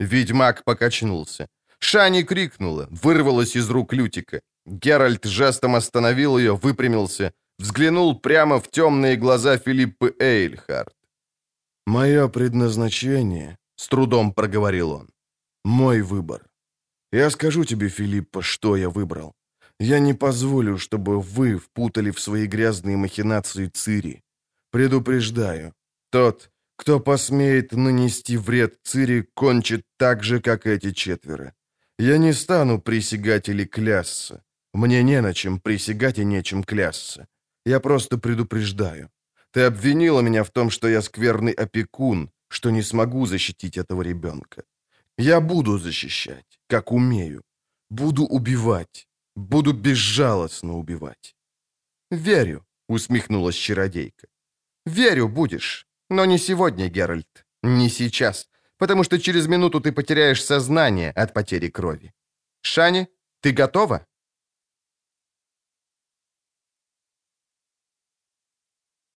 Ведьмак покачнулся. Шани крикнула, вырвалась из рук Лютика. Геральт жестом остановил ее, выпрямился, взглянул прямо в темные глаза Филиппы Эйльхард. «Мое предназначение», — с трудом проговорил он, — «мой выбор. Я скажу тебе, Филиппа, что я выбрал. Я не позволю, чтобы вы впутали в свои грязные махинации Цири. Предупреждаю, тот, кто посмеет нанести вред Цири, кончит так же, как эти четверо. Я не стану присягать или клясться. Мне не на чем присягать и нечем клясться. Я просто предупреждаю. Ты обвинила меня в том, что я скверный опекун, что не смогу защитить этого ребенка. Я буду защищать, как умею. Буду убивать. Буду безжалостно убивать. «Верю», — усмехнулась чародейка. «Верю будешь, но не сегодня, Геральт, не сейчас, потому что через минуту ты потеряешь сознание от потери крови. Шани, ты готова?»